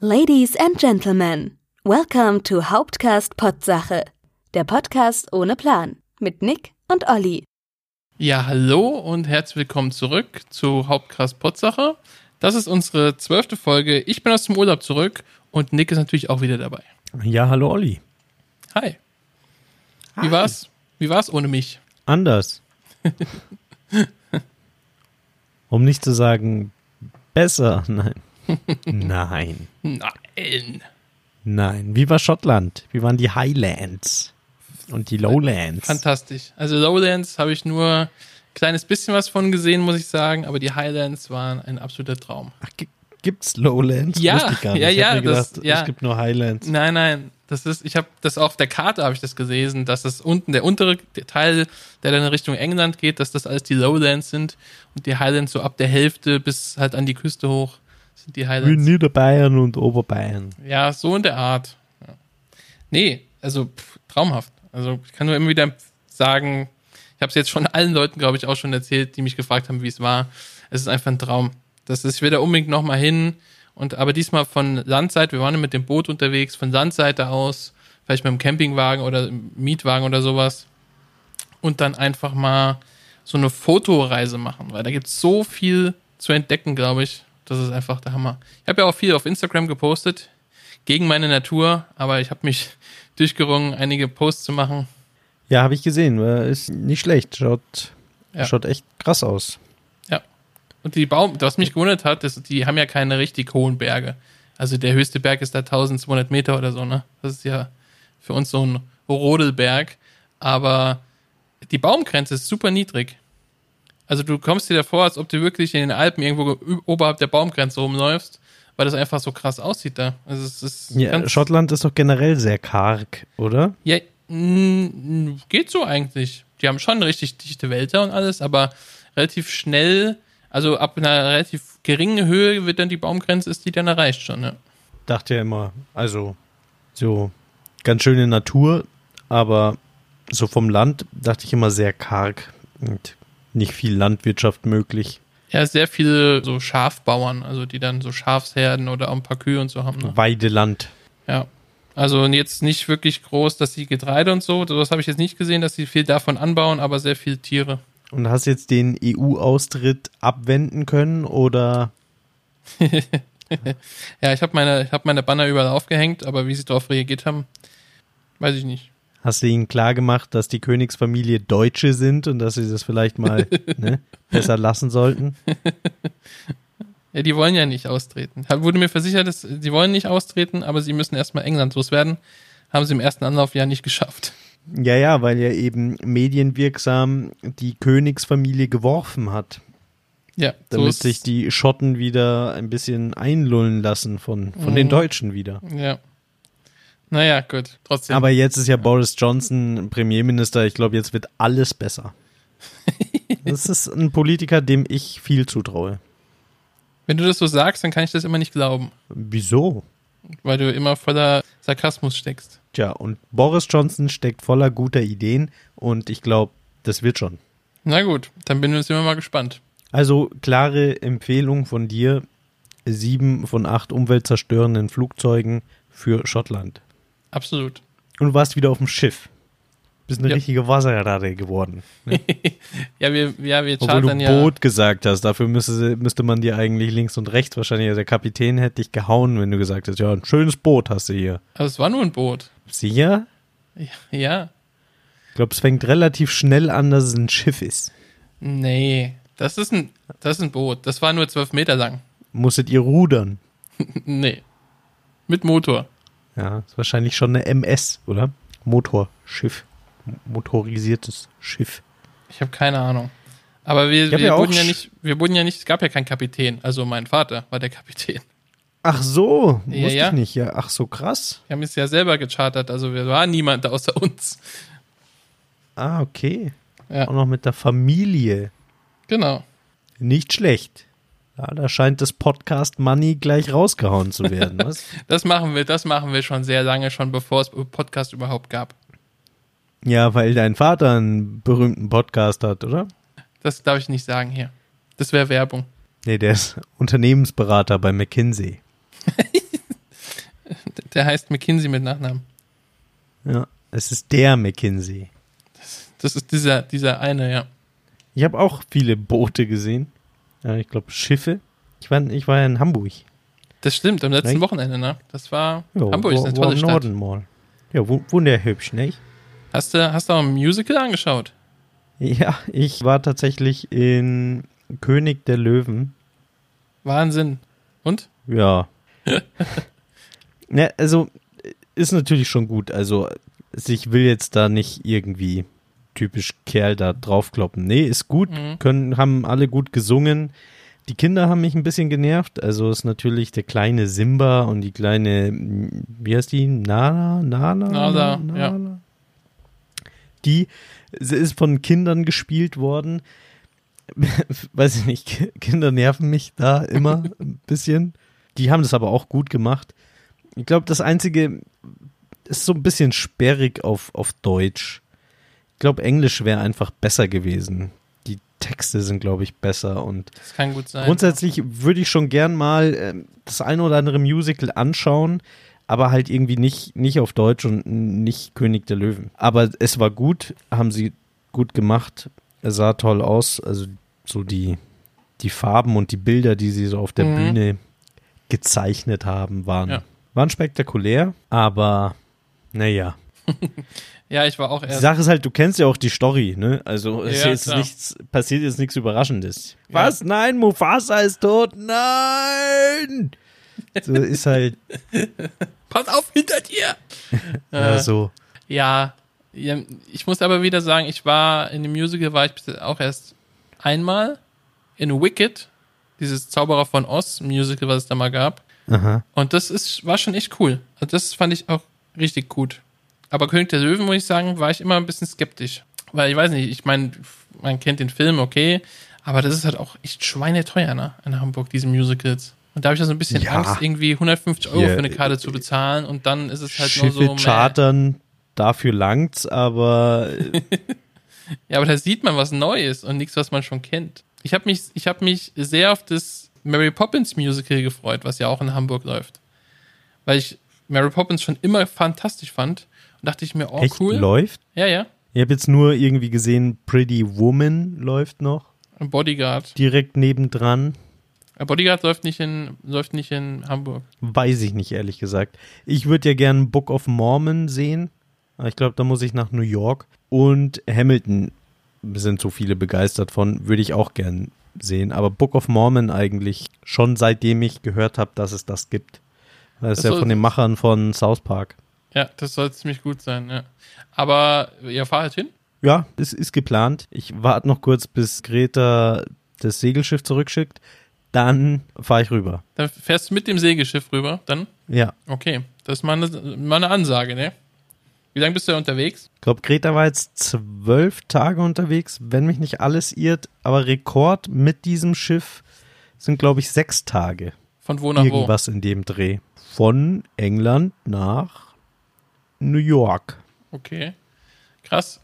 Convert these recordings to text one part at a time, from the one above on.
Ladies and Gentlemen, welcome to Hauptcast Potsache, der Podcast ohne Plan mit Nick und Olli. Ja, hallo und herzlich willkommen zurück zu Hauptcast Potsache. Das ist unsere zwölfte Folge. Ich bin aus dem Urlaub zurück und Nick ist natürlich auch wieder dabei. Ja, hallo Olli. Hi. Wie war's? Wie war's ohne mich? Anders. um nicht zu sagen besser, nein. Nein. Nein. Nein. Wie war Schottland? Wie waren die Highlands und die Lowlands? Fantastisch. Also Lowlands habe ich nur ein kleines bisschen was von gesehen, muss ich sagen, aber die Highlands waren ein absoluter Traum. Ach, gi- gibt's Lowlands? Ja, nicht. ja, ich ja, mir gedacht, das- ja. es gibt nur Highlands. Nein, nein, das ist, ich habe das auf der Karte habe ich das gelesen, dass das unten der untere Teil, der dann in Richtung England geht, dass das alles die Lowlands sind und die Highlands so ab der Hälfte bis halt an die Küste hoch sind die Wie Highlands. Niederbayern und Oberbayern. Ja, so in der Art. Ja. Nee, also pff, traumhaft. Also ich kann nur immer wieder sagen, ich habe es jetzt schon allen Leuten, glaube ich, auch schon erzählt, die mich gefragt haben, wie es war. Es ist einfach ein Traum. Das ist, ich will da unbedingt nochmal hin. Und aber diesmal von Landseite, wir waren ja mit dem Boot unterwegs, von Landseite aus, vielleicht mit dem Campingwagen oder Mietwagen oder sowas. Und dann einfach mal so eine Fotoreise machen, weil da gibt's so viel zu entdecken, glaube ich. Das ist einfach der Hammer. Ich habe ja auch viel auf Instagram gepostet, gegen meine Natur, aber ich habe mich durchgerungen, einige Posts zu machen. Ja, habe ich gesehen. Äh, Ist nicht schlecht. Schaut, Ja. schaut echt krass aus. Ja. Und die Baum, was mich gewundert hat, ist, die haben ja keine richtig hohen Berge. Also der höchste Berg ist da 1200 Meter oder so, ne? Das ist ja für uns so ein Rodelberg. Aber die Baumgrenze ist super niedrig. Also du kommst dir davor, als ob du wirklich in den Alpen irgendwo oberhalb der Baumgrenze rumläufst, weil das einfach so krass aussieht da. Also es ist Ja, Schottland ist doch generell sehr karg, oder? Ja, geht so eigentlich. Die haben schon richtig dichte Wälder und alles, aber relativ schnell, also ab einer relativ geringen Höhe wird dann die Baumgrenze, ist die dann erreicht schon, ne? dachte ja immer, also so ganz schöne Natur, aber so vom Land dachte ich immer sehr karg und nicht viel Landwirtschaft möglich. Ja, sehr viele so Schafbauern, also die dann so Schafsherden oder auch ein paar Kühe und so haben, ne? Weideland. Ja. Also jetzt nicht wirklich groß, dass sie Getreide und so, das habe ich jetzt nicht gesehen, dass sie viel davon anbauen, aber sehr viel Tiere. Und hast jetzt den EU-Austritt abwenden können oder Ja, ich habe meine, ich habe meine Banner überall aufgehängt, aber wie sie darauf reagiert haben, weiß ich nicht. Hast du ihnen klar gemacht, dass die Königsfamilie Deutsche sind und dass sie das vielleicht mal ne, besser lassen sollten? Ja, die wollen ja nicht austreten. Wurde mir versichert, dass sie wollen nicht austreten, aber sie müssen erstmal England loswerden. Haben sie im ersten Anlauf ja nicht geschafft. Ja, ja, weil ja eben medienwirksam die Königsfamilie geworfen hat, Ja, so damit ist, sich die Schotten wieder ein bisschen einlullen lassen von, von den Mhm. Deutschen wieder. Ja. Naja, gut. Trotzdem. Aber jetzt ist ja Boris Johnson Premierminister. Ich glaube, jetzt wird alles besser. Das ist ein Politiker, dem ich viel zutraue. wenn du das so sagst, dann kann ich das immer nicht glauben, Wieso? weil du immer voller Sarkasmus steckst. Tja, und Boris Johnson steckt voller guter Ideen und ich glaube, das wird schon. Na gut, dann bin ich immer mal gespannt. Also klare Empfehlung von dir: sieben von acht umweltzerstörenden Flugzeugen für Schottland. Absolut. Und du warst wieder auf dem Schiff. Bist eine Ja. richtige Wasserratte geworden. Ne? Ja, wir, ja, wir Obwohl du ja. Boot gesagt hast. Dafür müsste, müsste man dir eigentlich links und rechts wahrscheinlich. Also der Kapitän hätte dich gehauen, wenn du gesagt hast, ja, ein schönes Boot hast du hier. Aber es war nur ein Boot. Sicher? Ja. Ich glaube, es fängt relativ schnell an, dass es ein Schiff ist. Nee. Das ist ein, das ist ein Boot. Das war nur zwölf Meter lang. Musstet ihr rudern? Nee. Mit Motor. Ja, ist wahrscheinlich schon eine MS, oder? Motorschiff. Motorisiertes Schiff. Ich habe keine Ahnung. Aber wir, wir ja wurden ja nicht, wir wurden ja nicht, es gab ja keinen Kapitän. Also mein Vater war der Kapitän. Ach so, Ja, wusste ja. ich nicht. Ja, ach so, krass. Wir haben es ja selber gechartert, also wir waren niemand außer uns. Ah, okay. Ja. Auch noch mit der Familie. Genau. Nicht schlecht. Ja, da scheint das Podcast Money gleich rausgehauen zu werden. Was? Das machen wir, das machen wir schon sehr lange, schon bevor es Podcast überhaupt gab. ja, weil dein Vater einen berühmten Podcast hat, oder? Das darf ich nicht sagen hier. Das wäre Werbung. Nee, der ist Unternehmensberater bei McKinsey. der heißt McKinsey mit Nachnamen. Ja, es ist der McKinsey. Das ist dieser, dieser eine, ja. Ich habe auch viele Boote gesehen. Ja, ich glaube Schiffe. Ich war, ich war ja in Hamburg. Das stimmt, am letzten Echt? Wochenende, ne? Das war Ja, Hamburg ist war- eine tolle Stadt. Norden mal. Ja, wu- wunderhübsch, nicht? Hast du, hast du auch ein Musical angeschaut? Ja, ich war tatsächlich in König der Löwen. Wahnsinn. Und? Ja. ja, also ist natürlich schon gut. Also ich will jetzt da nicht irgendwie typisch Kerl da draufkloppen. Nee, ist gut. Mhm. Können, haben alle gut gesungen. Die Kinder haben mich ein bisschen genervt. Also ist natürlich der kleine Simba und die kleine, mm, wie heißt die? Nala? Nala? Nala, ja. Die ist von Kindern gespielt worden. Weiß ich nicht, Kinder nerven mich da immer ein bisschen. Die haben das aber auch gut gemacht. Ich glaube, das Einzige ist so ein bisschen sperrig auf, auf Deutsch. Ich glaube, Englisch wäre einfach besser gewesen. Die Texte sind, glaube ich, besser und Das kann gut sein. Grundsätzlich würde ich schon gern mal ähm, das eine oder andere Musical anschauen, aber halt irgendwie nicht, nicht auf Deutsch und nicht König der Löwen. Aber es war gut, haben sie gut gemacht. Es sah toll aus. Also so die, die Farben und die Bilder, die sie so auf der Mhm. Bühne gezeichnet haben, waren, Ja. waren spektakulär, aber naja. Ja, ich war auch Die erst. Sache ist halt, du kennst ja auch die Story, ne? Also es ist Ja, jetzt klar. nichts, passiert jetzt nichts Überraschendes. Ja. Was? Nein, Mufasa ist tot. Nein! So ist halt Pass auf hinter dir! ja, Äh, so. Ja, ja, ich muss aber wieder sagen, ich war in dem Musical war ich bis jetzt auch erst einmal in Wicked, dieses Zauberer von Oz Musical, was es da mal gab. Aha. Und das ist, war schon echt cool. Also das fand ich auch richtig gut. Aber König der Löwen, muss ich sagen, war ich immer ein bisschen skeptisch. Weil ich weiß nicht, ich meine, man kennt den Film, okay, aber das ist halt auch echt schweineteuer, ne, in Hamburg, diese Musicals. Und da habe ich ja so ein bisschen Ja. Angst, irgendwie 150 Euro Hier, für eine Karte zu bezahlen und dann ist es halt nur Schiffe so. meh. chartern, dafür langt's, aber äh, Ja, aber da sieht man was Neues und nichts, was man schon kennt. Ich habe mich, ich habe mich sehr auf das Mary Poppins Musical gefreut, was ja auch in Hamburg läuft, weil ich Mary Poppins schon immer fantastisch fand und dachte ich mir, oh echt cool. läuft. Ja, ja. Ich habe jetzt nur irgendwie gesehen, Pretty Woman läuft noch Bodyguard. direkt nebendran. Bodyguard läuft nicht in, läuft nicht in Hamburg. Weiß ich nicht, ehrlich gesagt. Ich würde ja gern Book of Mormon sehen. Ich glaube, da muss ich nach New York. Und Hamilton sind so viele begeistert von, würde ich auch gern sehen. Aber Book of Mormon eigentlich schon seitdem ich gehört habe, dass es das gibt. Das ist Das ja soll- von den Machern von South Park. Ja, das soll ziemlich gut sein, ja. Aber ihr fahrt hin? Ja, es ist geplant. Ich warte noch kurz, bis Greta das Segelschiff zurückschickt. Dann fahre ich rüber. Dann fährst du mit dem Segelschiff rüber, dann? Ja. Okay, das ist mal eine, Ansage, ne? Wie lange bist du da unterwegs? Ich glaube, Greta war jetzt zwölf Tage unterwegs, wenn mich nicht alles irrt. Aber Rekord mit diesem Schiff sind, glaube ich, sechs Tage. Von wo nach Irgendwas in dem Dreh. Von England nach New York. Okay. Krass.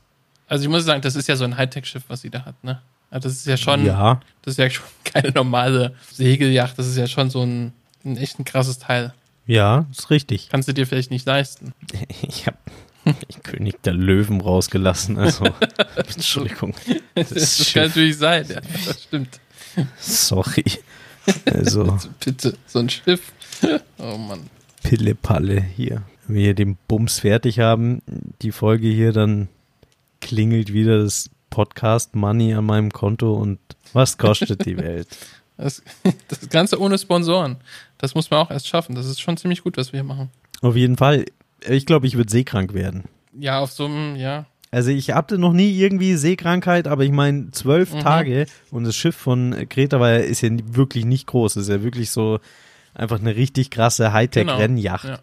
Also ich muss sagen, das ist ja so ein Hightech-Schiff, was sie da hat, ne? Also das ist ja schon, Ja, das ist ja schon keine normale Segelyacht, das ist ja schon so ein, ein echt ein krasses Teil. ja, ist richtig. Kannst du dir vielleicht nicht leisten. Ich habe König der Löwen rausgelassen. Also, Entschuldigung. Das, das kann natürlich sein, ja, das stimmt. Sorry. Also, Bitte, so ein Schiff. Oh Mann. Pille-Palle hier. Wenn wir den Bums fertig haben, die Folge hier, dann klingelt wieder das Podcast Money an meinem Konto und was kostet die Welt? Das, das Ganze ohne Sponsoren. Das muss man auch erst schaffen. Das ist schon ziemlich gut, was wir hier machen. Auf jeden Fall, ich glaube, ich würde seekrank werden. Ja, auf so einem, ja. Also ich hatte noch nie irgendwie Seekrankheit, aber ich meine, zwölf Mhm. Tage und das Schiff von Greta war ja, ist ja wirklich nicht groß. Das ist ja wirklich so einfach eine richtig krasse Hightech-Rennjacht. Genau. Ja.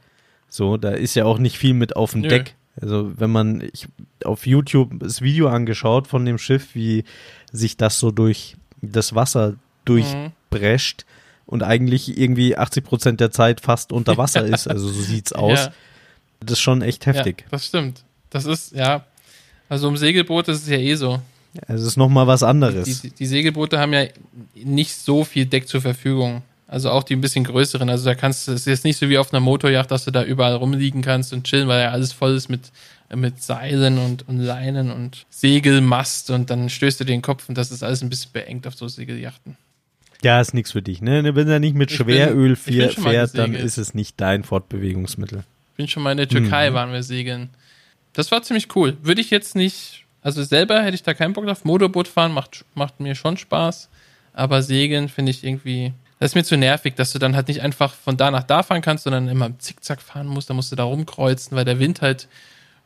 So, da ist ja auch nicht viel mit auf dem Nö. Deck. Also wenn man ich, auf YouTube das Video angeschaut von dem Schiff, wie sich das so durch das Wasser Mhm. durchbrescht und eigentlich irgendwie 80 Prozent der Zeit fast unter Wasser ist. Also so sieht's aus. Ja. Das ist schon echt heftig. Ja, das stimmt. Das ist, ja. Also im Segelboot ist es ja eh so. Also es ist noch mal was anderes. Die, die Segelboote haben ja nicht so viel Deck zur Verfügung. Also auch die ein bisschen größeren. Also da kannst du, es ist jetzt nicht so wie auf einer Motorjacht, dass du da überall rumliegen kannst und chillen, weil ja alles voll ist mit, mit Seilen und, und Leinen und Segelmast und dann stößt du den Kopf und das ist alles ein bisschen beengt auf so Segeljachten. Ja, ist nichts für dich, ne? Wenn er nicht mit Ich Schweröl ich bin fährt, fährt, dann ist es nicht dein Fortbewegungsmittel. bin schon mal in der Türkei, Mhm. waren wir segeln. Das war ziemlich cool. Würde ich jetzt nicht, also selber hätte ich da keinen Bock drauf. Motorboot fahren macht, macht mir schon Spaß, aber segeln finde ich irgendwie, das ist mir zu nervig, dass du dann halt nicht einfach von da nach da fahren kannst, sondern immer im Zickzack fahren musst, da musst du da rumkreuzen, weil der Wind halt,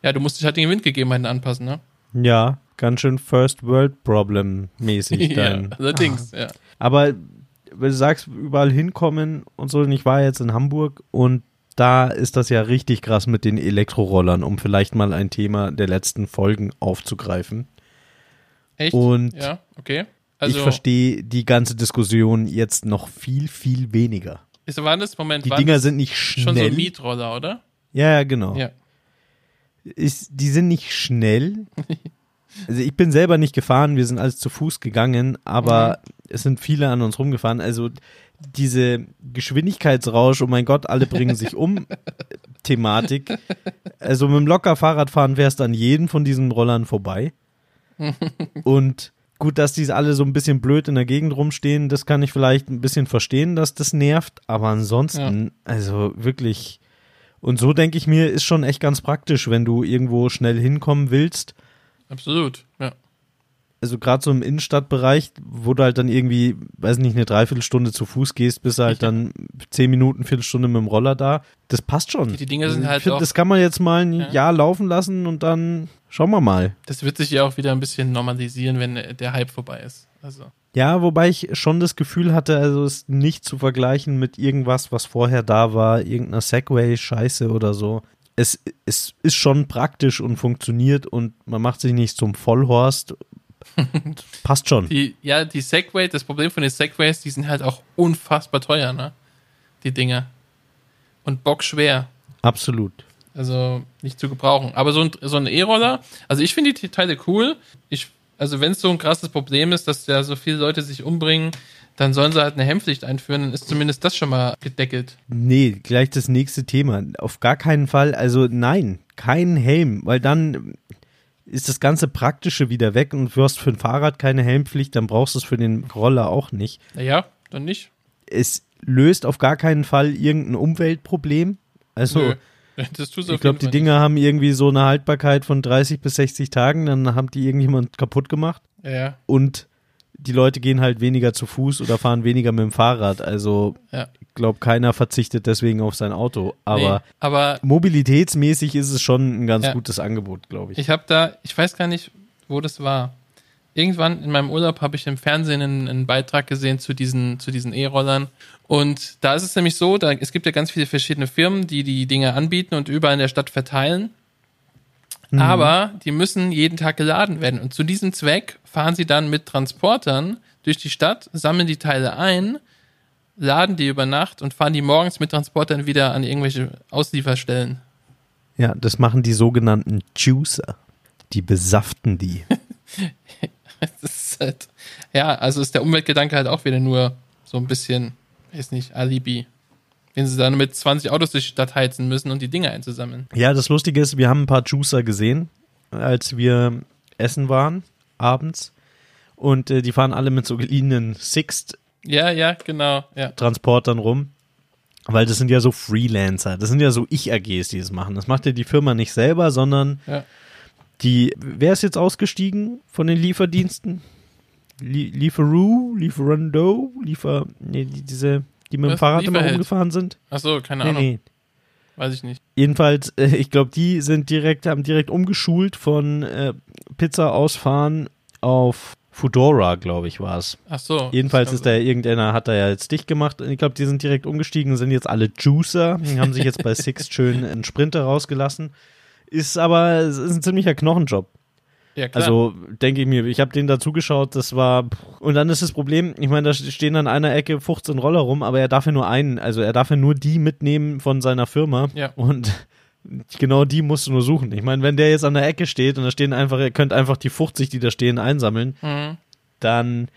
ja, du musst dich halt den Windgegebenheiten anpassen, ne? Ja, ganz schön First World Problem mäßig ja, dann. allerdings, ja. Aber wenn du sagst, überall hinkommen und so, und ich war jetzt in Hamburg und da ist das ja richtig krass mit den Elektrorollern, um vielleicht mal ein Thema der letzten Folgen aufzugreifen. Echt? Und ja, okay. Also, ich verstehe die ganze Diskussion jetzt noch viel, viel weniger. ist, waren das, Moment, Die Dinger das sind nicht schon so schnell. Mietroller, oder? ja, ja, genau. Ja. Ist, die sind nicht schnell. Also ich bin selber nicht gefahren, wir sind alles zu Fuß gegangen, aber es sind viele an uns rumgefahren. Also diese Geschwindigkeitsrausch, oh mein Gott, alle bringen sich um, Thematik. Also mit dem locker Fahrradfahren wärst an jeden von diesen Rollern vorbei. Und gut, dass die alle so ein bisschen blöd in der Gegend rumstehen, das kann ich vielleicht ein bisschen verstehen, dass das nervt, aber ansonsten, also wirklich. Und so denke ich mir, ist schon echt ganz praktisch, wenn du irgendwo schnell hinkommen willst. Absolut, ja. Also gerade so im Innenstadtbereich, wo du halt dann irgendwie, weiß nicht, eine Dreiviertelstunde zu Fuß gehst, bist du halt dann zehn Minuten, Viertelstunde mit dem Roller da. Das passt schon. Die- die Dinger sind ich halt find, auch- Das kann man jetzt mal ein Ja. Jahr laufen lassen und dann schauen wir mal. Das wird sich ja auch wieder ein bisschen normalisieren, wenn der Hype vorbei ist. Also, Ja, wobei ich schon das Gefühl hatte, also es ist nicht zu vergleichen mit irgendwas, was vorher da war, irgendeiner Segway-Scheiße oder so. Es, es ist schon praktisch und funktioniert und man macht sich nicht zum Vollhorst. Passt schon. die, ja, die Segway, das Problem von den Segways, die sind halt auch unfassbar teuer, ne? Die Dinger. Und bockschwer. Absolut. Also nicht zu gebrauchen. Aber so ein, so ein E-Roller, also ich finde die Teile cool. Ich, also wenn es so ein krasses Problem ist, dass da so viele Leute sich umbringen, dann sollen sie halt eine Helmpflicht einführen, dann ist zumindest das schon mal gedeckelt. Nee, gleich das nächste Thema. Auf gar keinen Fall. Also nein, kein Helm, weil dann ist das ganze Praktische wieder weg und du hast für ein Fahrrad keine Helmpflicht, dann brauchst du es für den Roller auch nicht. Naja, dann nicht. Es löst auf gar keinen Fall irgendein Umweltproblem. Also, Nö. Ich glaube, die Dinger haben irgendwie so eine Haltbarkeit von 30 bis 60 Tagen, dann haben die irgendjemand kaputt gemacht. Ja, und die Leute gehen halt weniger zu Fuß oder fahren weniger mit dem Fahrrad. Also, ja. Ich glaube, keiner verzichtet deswegen auf sein Auto. Aber nee, aber mobilitätsmäßig ist es schon ein ganz Ja. gutes Angebot, glaube ich. Ich habe da, ich weiß gar nicht, wo das war. Irgendwann in meinem Urlaub habe ich im Fernsehen einen, einen Beitrag gesehen zu diesen, zu diesen E-Rollern. Und da ist es nämlich so, da, es gibt ja ganz viele verschiedene Firmen, die die Dinge anbieten und überall in der Stadt verteilen. Aber die müssen jeden Tag geladen werden. Und zu diesem Zweck fahren sie dann mit Transportern durch die Stadt, sammeln die Teile ein, laden die über Nacht und fahren die morgens mit Transportern wieder an irgendwelche Auslieferstellen. Ja, das machen die sogenannten Juicer. Die besaften die. Halt, ja, also ist der Umweltgedanke halt auch wieder nur so ein bisschen, weiß nicht, Alibi. Wenn sie dann mit 20 Autos durch die Stadt heizen müssen und die Dinge einzusammeln. Ja, das Lustige ist, wir haben ein paar Juicer gesehen, als wir essen waren, abends. Und äh, die fahren alle mit so geliehenen Ja, ja, genau, ja. Sixt-Transportern rum. Weil das sind ja so Freelancer. Das sind ja so Ich-AGs, die das machen. Das macht ja die Firma nicht selber, sondern Ja. die. Wer ist jetzt ausgestiegen von den Lieferdiensten? Lie Lieferoo, Lieferando, Liefer. Nee, die, diese, die mit dem Was? Fahrrad immer rumgefahren sind? Ach so, keine Nee, Ahnung, nee. weiß ich nicht. Jedenfalls, äh, ich glaube, die sind direkt, haben direkt umgeschult von äh, Pizza ausfahren auf Foodora, glaube ich, war es. Ach so. Jedenfalls ist da kann irgendeiner, hat da ja jetzt dicht gemacht. Ich glaube, die sind direkt umgestiegen, sind jetzt alle Juicer, Die haben sich jetzt bei Sixt schön einen Sprinter rausgelassen. Ist aber, es ist ein ziemlicher Knochenjob. Ja, klar. Also denke ich mir, ich habe denen da zugeschaut, das war. Und dann ist das Problem, ich meine, da stehen an einer Ecke 15 Roller rum, aber er darf ja nur einen, also er darf ja nur die mitnehmen von seiner Firma. Ja. Und genau die musst du nur suchen. Ich meine, wenn der jetzt an der Ecke steht und da stehen einfach, ihr könnt einfach die 50, die da stehen, einsammeln, mhm. dann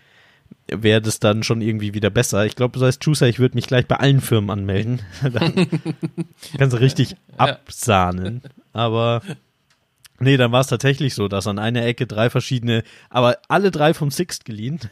wäre das dann schon irgendwie wieder besser. Ich glaube, so als Juicer, ich würde mich gleich bei allen Firmen anmelden. dann kannst du richtig absahnen. Aber nee, dann war es tatsächlich so, dass an einer Ecke drei verschiedene, aber alle drei vom Sixt geliehen.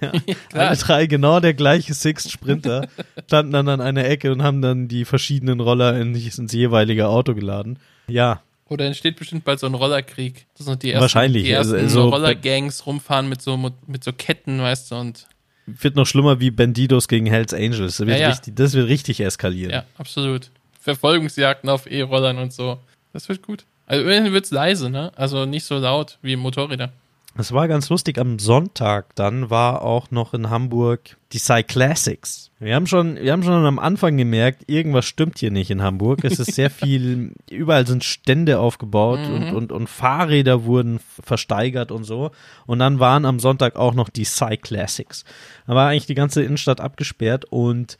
Ja. alle drei genau der gleiche Sixt Sprinter standen dann an einer Ecke und haben dann die verschiedenen Roller in, ins jeweilige Auto geladen. Ja, Oder entsteht bestimmt bald so ein Rollerkrieg. Das sind die ersten, Wahrscheinlich. Die ersten Also- also- Rollergangs rumfahren mit so, mit so Ketten, weißt du, und wird noch schlimmer wie Bandidos gegen Hells Angels. Das wird, ja. Richtig, das wird richtig eskalieren. ja, absolut. Verfolgungsjagden auf E-Rollern und so. Das wird gut. Also immerhin wird's leise, ne? Also nicht so laut wie Motorräder. Das war ganz lustig. Am Sonntag dann war auch noch in Hamburg die Cyclassics. Wir haben schon, wir haben schon am Anfang gemerkt, irgendwas stimmt hier nicht in Hamburg. Es ist sehr viel, überall sind Stände aufgebaut und, und, und Fahrräder wurden versteigert und so. Und dann waren am Sonntag auch noch die Cyclassics. Da war eigentlich die ganze Innenstadt abgesperrt und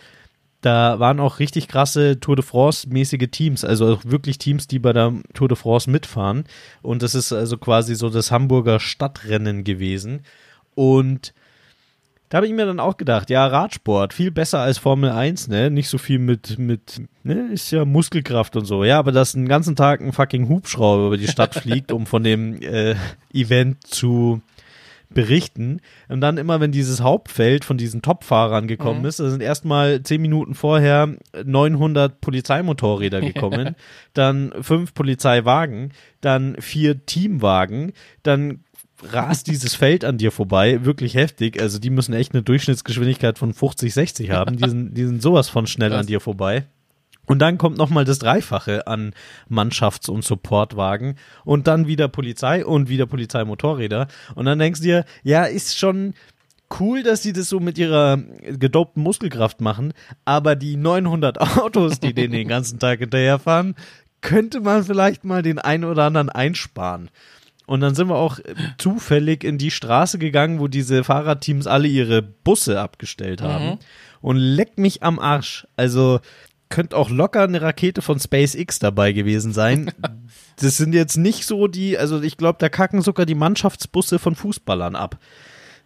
da waren auch richtig krasse Tour de France-mäßige Teams, also auch wirklich Teams, die bei der Tour de France mitfahren. Und das ist also quasi so das Hamburger Stadtrennen gewesen. Und da habe ich mir dann auch gedacht, ja, Radsport, viel besser als Formel 1, ne? Nicht so viel mit, mit, ne, ist ja Muskelkraft und so. Ja, aber dass einen ganzen Tag ein fucking Hubschrauber über die Stadt fliegt, um von dem äh, Event zu berichten. Und dann immer, wenn dieses Hauptfeld von diesen Top-Fahrern gekommen ist, da sind erstmal zehn Minuten vorher 900 Polizeimotorräder gekommen, dann fünf Polizeiwagen, dann vier Teamwagen, dann rast dieses Feld an dir vorbei, wirklich heftig. Also die müssen echt eine Durchschnittsgeschwindigkeit von 50, 60 haben. Die sind, die sind sowas von schnell an dir vorbei. Und dann kommt nochmal das Dreifache an Mannschafts- und Supportwagen und dann wieder Polizei und wieder Polizeimotorräder. Und dann denkst du dir, ja, ist schon cool, dass sie das so mit ihrer gedopten Muskelkraft machen, aber die 900 Autos, die denen den ganzen Tag hinterherfahren, könnte man vielleicht mal den einen oder anderen einsparen. Und dann sind wir auch äh, zufällig in die Straße gegangen, wo diese Fahrradteams alle ihre Busse abgestellt haben. Und leck mich am Arsch. Also könnte auch locker eine Rakete von SpaceX dabei gewesen sein. Das sind jetzt nicht so die, also ich glaube, da kacken sogar die Mannschaftsbusse von Fußballern ab.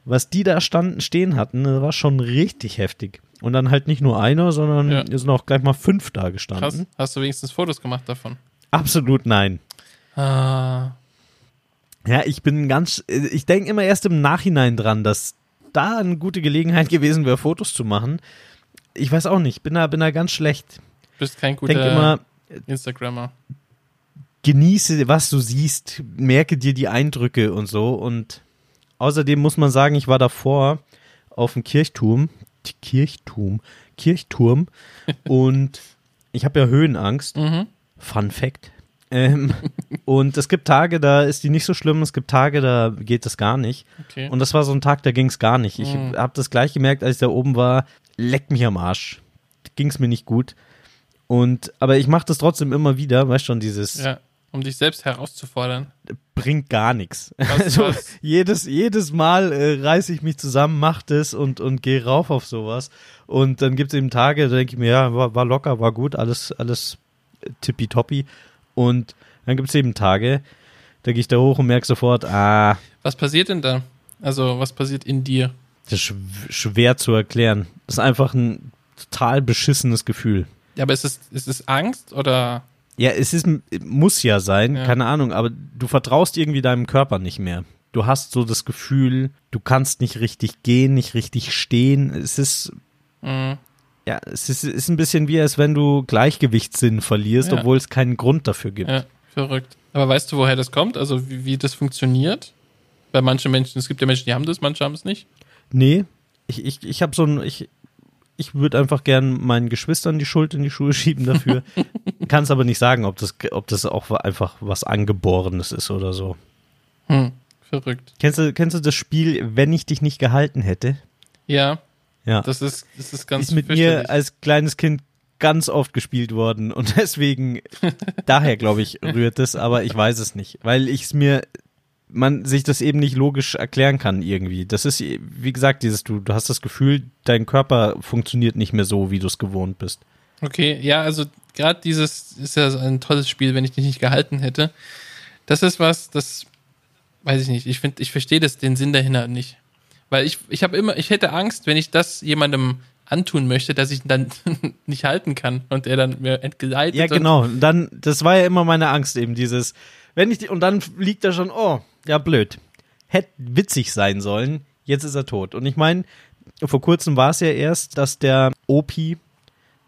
Was die da standen, stehen hatten, war schon richtig heftig. Und dann halt nicht nur einer, sondern Ja. es sind auch gleich mal fünf da Krass. gestanden. Hast du wenigstens Fotos gemacht davon? Absolut nein. Ah, Ja, ich bin ganz, ich denke immer erst im Nachhinein dran, dass da eine gute Gelegenheit gewesen wäre, Fotos zu machen. Ich weiß auch nicht, bin da, bin da ganz schlecht. bist kein guter immer, Instagrammer. genieße, was du siehst, merke dir die Eindrücke und so. Und außerdem muss man sagen, ich war davor auf dem Kirchturm, Kirchturm, Kirchturm und ich habe ja Höhenangst. Mhm. Fun Fact. Ähm, und es gibt Tage, da ist die nicht so schlimm, es gibt Tage, da geht das gar nicht. Okay. Und das war so ein Tag, da ging es gar nicht. Ich Mhm. habe das gleich gemerkt, als ich da oben war, leck mich am Arsch. Ging es mir nicht gut. Und, aber ich mache das trotzdem immer wieder, weißt schon, dieses ja, um dich selbst herauszufordern. bringt gar nichts. Also jedes, jedes Mal äh, reiße ich mich zusammen, mach das und, und gehe rauf auf sowas. Und dann gibt es eben Tage, da denke ich mir, ja, war, war locker, war gut, alles, alles tippitoppi. Und dann gibt es eben Tage, da gehe ich da hoch und merke sofort, ah, Was passiert denn da? Also, was passiert in dir? Das ist schw schwer zu erklären. Das ist einfach ein total beschissenes Gefühl. Ja, aber ist es, ist es Angst oder? Ja, es ist, muss ja sein, Ja. keine Ahnung, aber du vertraust irgendwie deinem Körper nicht mehr. Du hast so das Gefühl, du kannst nicht richtig gehen, nicht richtig stehen. Es ist, Mhm. ja, es ist, ist ein bisschen wie, als wenn du Gleichgewichtssinn verlierst, Ja. obwohl es keinen Grund dafür gibt. Ja, verrückt. Aber weißt du, woher das kommt? Also, wie, wie das funktioniert? Bei manchen Menschen, es gibt ja Menschen, die haben das, manche haben es nicht. Nee, ich, ich, ich habe so ein, ich, ich würde einfach gern meinen Geschwistern die Schuld in die Schuhe schieben dafür. Kann es aber nicht sagen, ob das, ob das auch einfach was Angeborenes ist oder so. Hm, verrückt. Kennst du, kennst du das Spiel, wenn ich dich nicht gehalten hätte? Ja, Ja. das ist, das ist ganz ist mit mir als kleines Kind ganz oft gespielt worden und deswegen, daher glaube ich, rührt es, aber ich weiß es nicht, weil ich es mir, man sich das eben nicht logisch erklären kann irgendwie. Das ist, wie gesagt, dieses, du, du hast das Gefühl, dein Körper funktioniert nicht mehr so, wie du es gewohnt bist. Okay, ja, also gerade dieses ist ja so ein tolles Spiel, wenn ich dich nicht gehalten hätte. Das ist was, das weiß ich nicht. Ich finde, ich verstehe das den Sinn dahinter nicht. Weil ich, ich habe immer, ich hätte Angst, wenn ich das jemandem antun möchte, dass ich ihn dann nicht halten kann und er dann mir entgleitet. Ja, genau. Und dann, das war ja immer meine Angst eben, dieses, wenn ich, und dann liegt er schon, oh, ja, blöd. Hätte witzig sein sollen, jetzt ist er tot. Und ich meine, vor kurzem war es ja erst, dass der Opi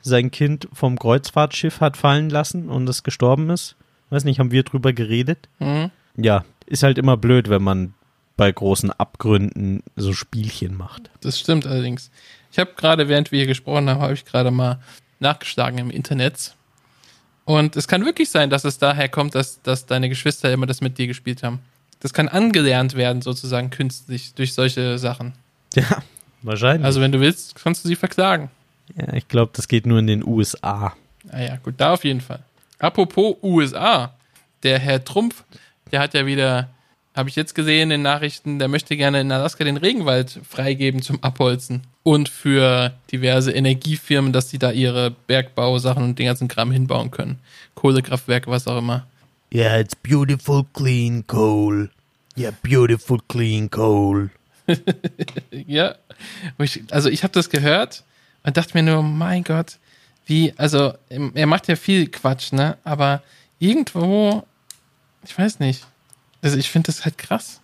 sein Kind vom Kreuzfahrtschiff hat fallen lassen und es gestorben ist. Weiß nicht, haben wir drüber geredet? Mhm. Ja, ist halt immer blöd, wenn man bei großen Abgründen so Spielchen macht. Das stimmt allerdings. Ich habe gerade, während wir hier gesprochen haben, habe ich gerade mal nachgeschlagen im Internet. Und es kann wirklich sein, dass es daher kommt, dass, dass deine Geschwister immer das mit dir gespielt haben. Das kann angelernt werden, sozusagen künstlich, durch solche Sachen. Ja, wahrscheinlich. Also, wenn du willst, kannst du sie verklagen. ja, ich glaube, das geht nur in den USA. Ah ja, gut, da auf jeden Fall. Apropos USA, der Herr Trumpf, der hat ja wieder, habe ich jetzt gesehen in den Nachrichten, der möchte gerne in Alaska den Regenwald freigeben zum Abholzen. Und für diverse Energiefirmen, dass sie da ihre Bergbausachen und den ganzen Kram hinbauen können. Kohlekraftwerke, was auch immer. Yeah, it's beautiful clean coal. Yeah, beautiful clean coal. Ja, also ich habe das gehört und dachte mir nur, mein Gott, wie, also er macht ja viel Quatsch, ne? Aber irgendwo, ich weiß nicht. Also ich finde das halt krass.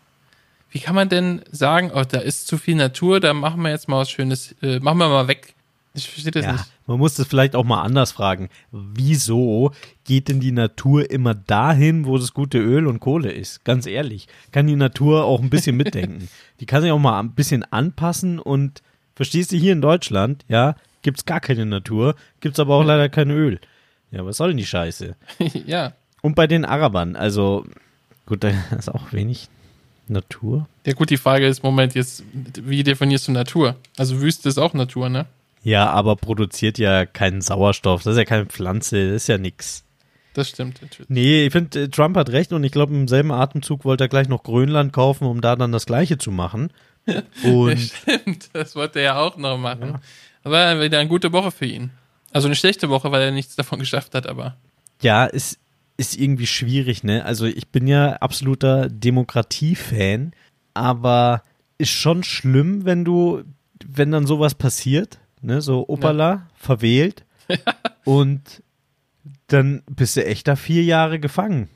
Wie kann man denn sagen, oh, da ist zu viel Natur, da machen wir jetzt mal was Schönes, äh, machen wir mal weg. Ich verstehe das Ja, nicht. man muss das vielleicht auch mal anders fragen. Wieso geht denn die Natur immer dahin, wo das gute Öl und Kohle ist? Ganz ehrlich, kann die Natur auch ein bisschen mitdenken. Die kann sich auch mal ein bisschen anpassen und verstehst du, hier in Deutschland, ja, gibt's gar keine Natur, gibt's aber auch leider kein Öl. Ja, was soll denn die Scheiße? ja. Und bei den Arabern, also gut, da ist auch wenig Natur. Ja gut, die Frage ist, Moment, jetzt, wie definierst du Natur? Also Wüste ist auch Natur, ne? Ja, aber produziert ja keinen Sauerstoff, das ist ja keine Pflanze, das ist ja nix. Das stimmt natürlich. Nee, ich finde, äh, Trump hat recht und ich glaube, im selben Atemzug wollte er gleich noch Grönland kaufen, um da dann das Gleiche zu machen. Und Stimmt, das wollte er ja auch noch machen. Aber wieder eine gute Woche für ihn. Also eine schlechte Woche, weil er nichts davon geschafft hat, aber ja, es ist irgendwie schwierig, ne? Also ich bin ja absoluter Demokratie-Fan, aber ist schon schlimm, wenn du, wenn dann sowas passiert, ne? So Opala, verwählt und dann bist du echt da vier Jahre gefangen.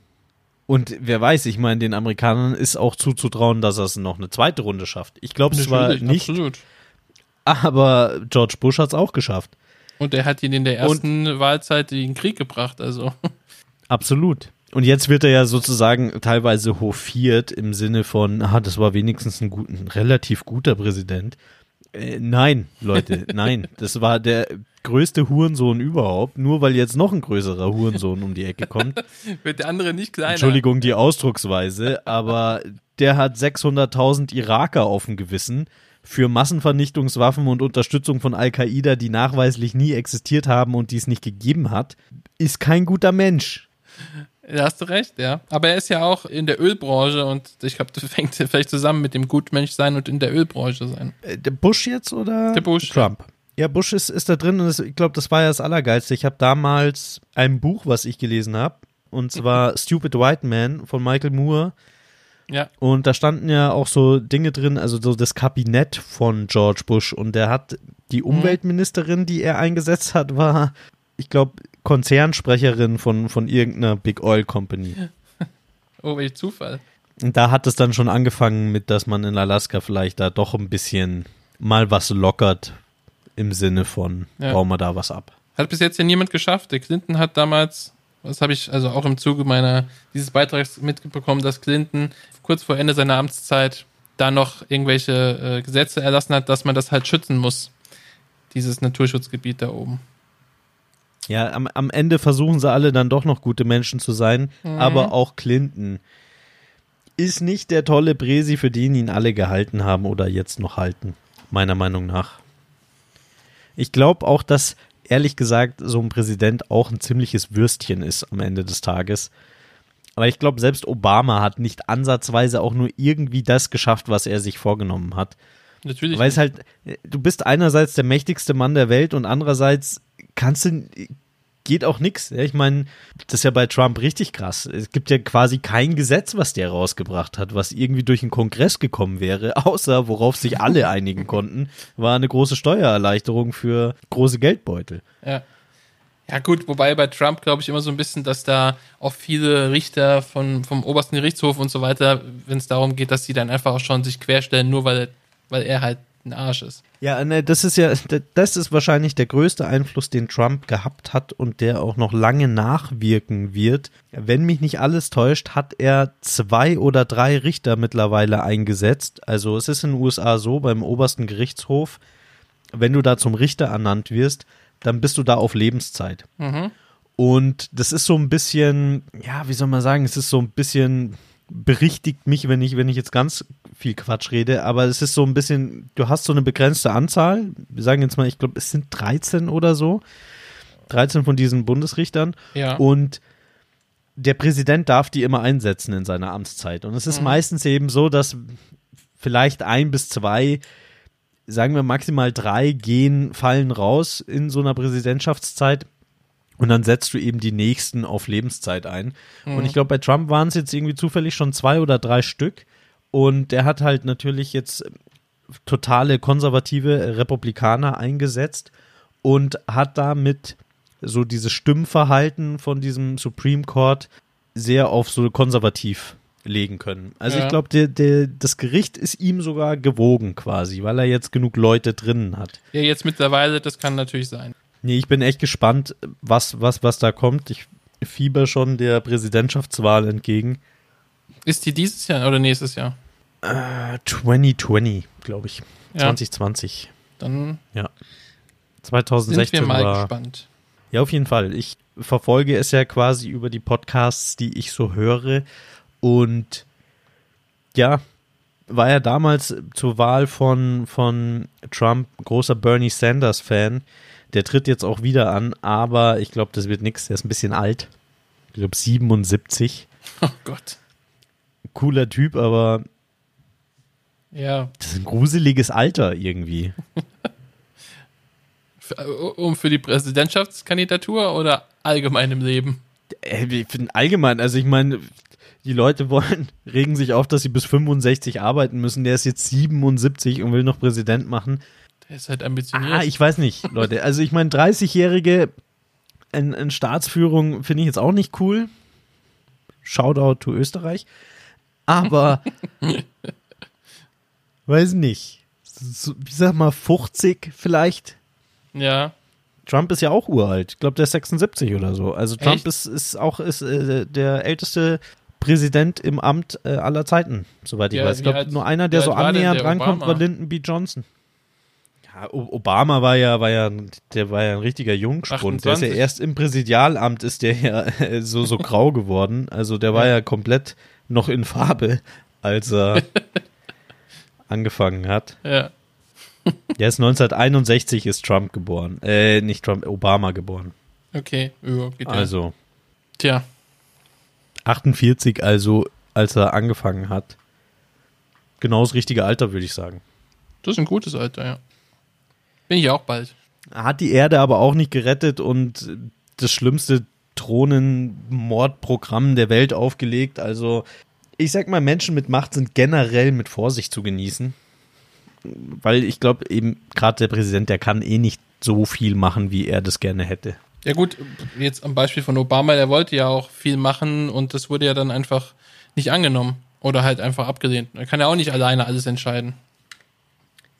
Und wer weiß, ich meine, den Amerikanern ist auch zuzutrauen, dass er es noch eine zweite Runde schafft. Ich glaube es zwar nicht, absolut. aber George Bush hat es auch geschafft. Und er hat ihn in der ersten Wahlzeit in den Krieg gebracht, also. Absolut. Und jetzt wird er ja sozusagen teilweise hofiert im Sinne von, ah, das war wenigstens ein, gut, ein relativ guter Präsident. Äh, nein, Leute, nein. Das war der größte Hurensohn überhaupt, nur weil jetzt noch ein größerer Hurensohn um die Ecke kommt. Wird der andere nicht kleiner. Entschuldigung die Ausdrucksweise, aber der hat 600.000 Iraker auf dem Gewissen für Massenvernichtungswaffen und Unterstützung von Al-Qaida, die nachweislich nie existiert haben und die es nicht gegeben hat, ist kein guter Mensch. Da hast du recht, ja. Aber er ist ja auch in der Ölbranche und ich glaube, das fängt vielleicht zusammen mit dem Gutmensch-Sein und in der Ölbranche sein. Äh, Der Bush jetzt oder Der Bush. Trump? Ja, Bush ist, ist da drin und das, ich glaube, das war ja das Allergeilste. Ich habe damals ein Buch, was ich gelesen habe, und zwar Stupid White Man von Michael Moore. Ja. Und da standen ja auch so Dinge drin, also so das Kabinett von George Bush. Und der hat die Umweltministerin, die er eingesetzt hat, war, ich glaube, Konzernsprecherin von, von irgendeiner Big Oil Company. Oh, welch Zufall. Und da hat es dann schon angefangen mit, dass man in Alaska vielleicht da doch ein bisschen mal was lockert im Sinne von, Ja. bauen wir da was ab. Hat bis jetzt ja niemand geschafft. Der Clinton hat damals, das habe ich also auch im Zuge meiner dieses Beitrags mitbekommen, dass Clinton kurz vor Ende seiner Amtszeit da noch irgendwelche äh, Gesetze erlassen hat, dass man das halt schützen muss. Dieses Naturschutzgebiet da oben. Ja, am, am Ende versuchen sie alle dann doch noch gute Menschen zu sein, aber auch Clinton ist nicht der tolle Bresi, für den ihn alle gehalten haben oder jetzt noch halten, meiner Meinung nach. Ich glaube auch, dass ehrlich gesagt so ein Präsident auch ein ziemliches Würstchen ist am Ende des Tages. Aber ich glaube, selbst Obama hat nicht ansatzweise auch nur irgendwie das geschafft, was er sich vorgenommen hat. Natürlich. Weil es halt, du bist einerseits der mächtigste Mann der Welt und andererseits kannst du, geht auch nichts. Ich meine, das ist ja bei Trump richtig krass. Es gibt ja quasi kein Gesetz, was der rausgebracht hat, was irgendwie durch den Kongress gekommen wäre, außer worauf sich alle einigen konnten, war eine große Steuererleichterung für große Geldbeutel. Ja. Ja gut, wobei bei Trump glaube ich immer so ein bisschen, dass da auch viele Richter von, vom obersten Gerichtshof und so weiter, wenn es darum geht, dass die dann einfach auch schon sich querstellen, nur weil, weil er halt ein Arsch ist. Ja, ne, das ist ja, das ist wahrscheinlich der größte Einfluss, den Trump gehabt hat und der auch noch lange nachwirken wird. Wenn mich nicht alles täuscht, hat er zwei oder drei Richter mittlerweile eingesetzt. Also es ist in den USA so, beim obersten Gerichtshof, wenn du da zum Richter ernannt wirst, dann bist du da auf Lebenszeit. Mhm. Und das ist so ein bisschen, ja, wie soll man sagen, es ist so ein bisschen berichtigt mich, wenn ich, wenn ich jetzt ganz viel Quatsch rede, aber es ist so ein bisschen, du hast so eine begrenzte Anzahl. Wir sagen jetzt mal, ich glaube, es sind 13 oder so. 13 von diesen Bundesrichtern. Ja. Und der Präsident darf die immer einsetzen in seiner Amtszeit. Und es ist Mhm. meistens eben so, dass vielleicht ein bis zwei, sagen wir maximal drei, gehen, fallen raus in so einer Präsidentschaftszeit. Und dann setzt du eben die nächsten auf Lebenszeit ein. Und ich glaube, bei Trump waren es jetzt irgendwie zufällig schon zwei oder drei Stück. Und der hat halt natürlich jetzt totale konservative Republikaner eingesetzt und hat damit so dieses Stimmverhalten von diesem Supreme Court sehr auf so konservativ legen können. Also Ja. ich glaube, das Gericht ist ihm sogar gewogen quasi, weil er jetzt genug Leute drinnen hat. Ja, jetzt mittlerweile, das kann natürlich sein. Nee, ich bin echt gespannt, was, was, was da kommt. Ich fieber schon der Präsidentschaftswahl entgegen. Ist die dieses Jahr oder nächstes Jahr? Äh, 2020, glaube ich. Ja. 2020. Dann sind 2016 wir mal war. gespannt. Ja, auf jeden Fall. Ich verfolge es ja quasi über die Podcasts, die ich so höre. Und ja, war ja damals zur Wahl von, von Trump großer Bernie Sanders-Fan. Der tritt jetzt auch wieder an, aber ich glaube, das wird nichts. Der ist ein bisschen alt. Ich glaube 77. Oh Gott. Cooler Typ, aber Ja, das ist ein gruseliges Alter irgendwie. äh, um für die Präsidentschaftskandidatur oder allgemein im Leben? Äh, Ich finde allgemein, also ich meine, die Leute wollen, regen sich auf, dass sie bis 65 arbeiten müssen. Der ist jetzt 77 und will noch Präsident machen. Der ist halt ambitioniert. Ah, ich weiß nicht, Leute. Also ich meine, 30-Jährige in, in Staatsführung finde ich jetzt auch nicht cool. Shoutout to Österreich. Aber weiß nicht. So, ich sag mal 50 vielleicht. ja, Trump ist ja auch uralt. Ich glaube, der ist 76 oder so. Also Trump Echt? ist, ist auch ist, äh, der älteste Präsident im Amt äh, aller Zeiten, soweit ich Ja, weiß. Ich glaube, nur einer, der so annähernd rankommt, war Lyndon B. Johnson. Obama war ja, war ja, der war ja ein richtiger Jungspund. Der ist ja 28. erst im Präsidialamt ist der ja äh, so, so grau geworden. Also der war ja komplett noch in Farbe, als er angefangen hat. ja. Der ist 1961 ist Trump geboren. Äh, nicht Trump, Obama geboren. Okay, ja, geht. Also Tja, 48, also als er angefangen hat. Genau das richtige Alter, würde ich sagen. das ist ein gutes Alter, ja. Bin ich auch bald. Hat die Erde aber auch nicht gerettet und das schlimmste Thronenmordprogramm der Welt aufgelegt. Also ich sag mal, Menschen mit Macht sind generell mit Vorsicht zu genießen. Weil ich glaube, eben gerade der Präsident, der kann eh nicht so viel machen, wie er das gerne hätte. Ja gut, jetzt am Beispiel von Obama, der wollte ja auch viel machen und das wurde ja dann einfach nicht angenommen oder halt einfach abgelehnt. Er kann ja auch nicht alleine alles entscheiden.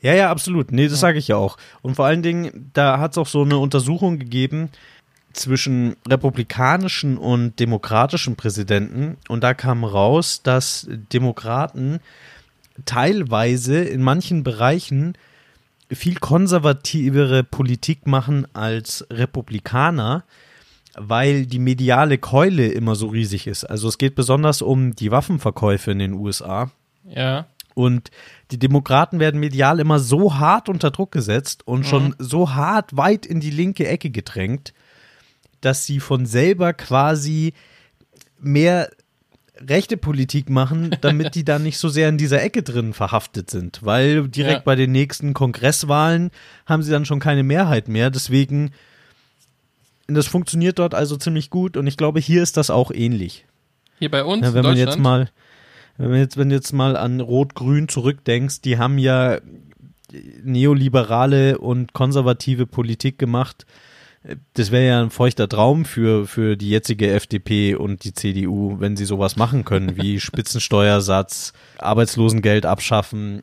Ja, ja, absolut. Nee, das sage ich ja auch. Und vor allen Dingen, da hat es auch so eine Untersuchung gegeben zwischen republikanischen und demokratischen Präsidenten. Und da kam raus, dass Demokraten teilweise in manchen Bereichen viel konservativere Politik machen als Republikaner, weil die mediale Keule immer so riesig ist. Also es geht besonders um die Waffenverkäufe in den USA. Ja, Und die Demokraten werden medial immer so hart unter Druck gesetzt und schon so hart weit in die linke Ecke gedrängt, dass sie von selber quasi mehr rechte Politik machen, damit die dann nicht so sehr in dieser Ecke drin verhaftet sind. Weil direkt Ja. bei den nächsten Kongresswahlen haben sie dann schon keine Mehrheit mehr. Deswegen Das funktioniert dort also ziemlich gut und ich glaube, hier ist das auch ähnlich. Hier bei uns, Ja, in wenn man jetzt mal, wenn man jetzt, wenn du jetzt mal an Rot-Grün zurückdenkst, die haben ja neoliberale und konservative Politik gemacht. Das wäre ja ein feuchter Traum für, für die jetzige FDP und die CDU, wenn sie sowas machen können, wie Spitzensteuersatz, Arbeitslosengeld abschaffen,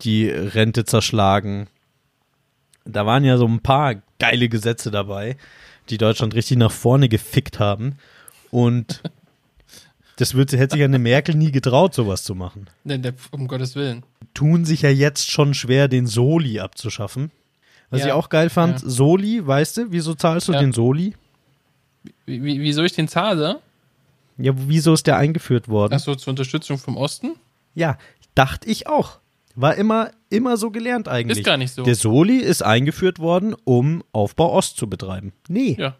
die Rente zerschlagen. Da waren ja so ein paar geile Gesetze dabei, die Deutschland richtig nach vorne gefickt haben. Und das wird, hätte sich ja eine Merkel nie getraut, sowas zu machen. Der, um Gottes Willen. Tun sich ja jetzt schon schwer, den Soli abzuschaffen. Was Ja, ich auch geil fand, ja. Soli, weißt du, wieso zahlst du Ja. den Soli? Wie, wieso ich den zahle? Ja, wieso ist der eingeführt worden? Achso, zur Unterstützung vom Osten? Ja, dachte ich auch. War immer, immer so gelernt eigentlich. Ist gar nicht so. Der Soli ist eingeführt worden, um Aufbau Ost zu betreiben. Nee. Ja.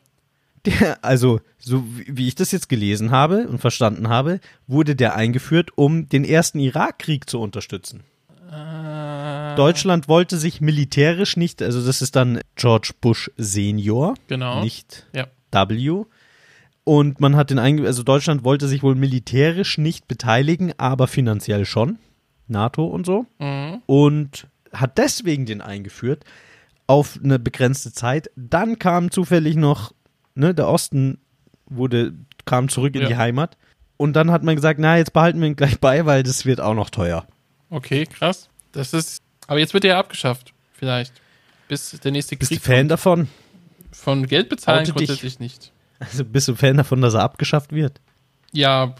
Der, also, so wie ich das jetzt gelesen habe und verstanden habe, wurde der eingeführt, um den ersten Irakkrieg zu unterstützen. Äh, Deutschland wollte sich militärisch nicht, also das ist dann George Bush Senior, Genau. nicht Ja. W. Und man hat den einge also Deutschland wollte sich wohl militärisch nicht beteiligen, aber finanziell schon. NATO und so. Mhm. Und hat deswegen den eingeführt auf eine begrenzte Zeit. Dann kam zufällig noch, ne, der Osten wurde, kam zurück in Ja. die Heimat. Und dann hat man gesagt, na, jetzt behalten wir ihn gleich bei, weil das wird auch noch teuer. Okay, krass. Das ist. Aber jetzt wird er ja abgeschafft. Vielleicht. Bis der nächste Bist du Krieg Fan davon? kommt. von Geld bezahlen grundsätzlich nicht. Also bist du Fan davon, dass er abgeschafft wird? Ja,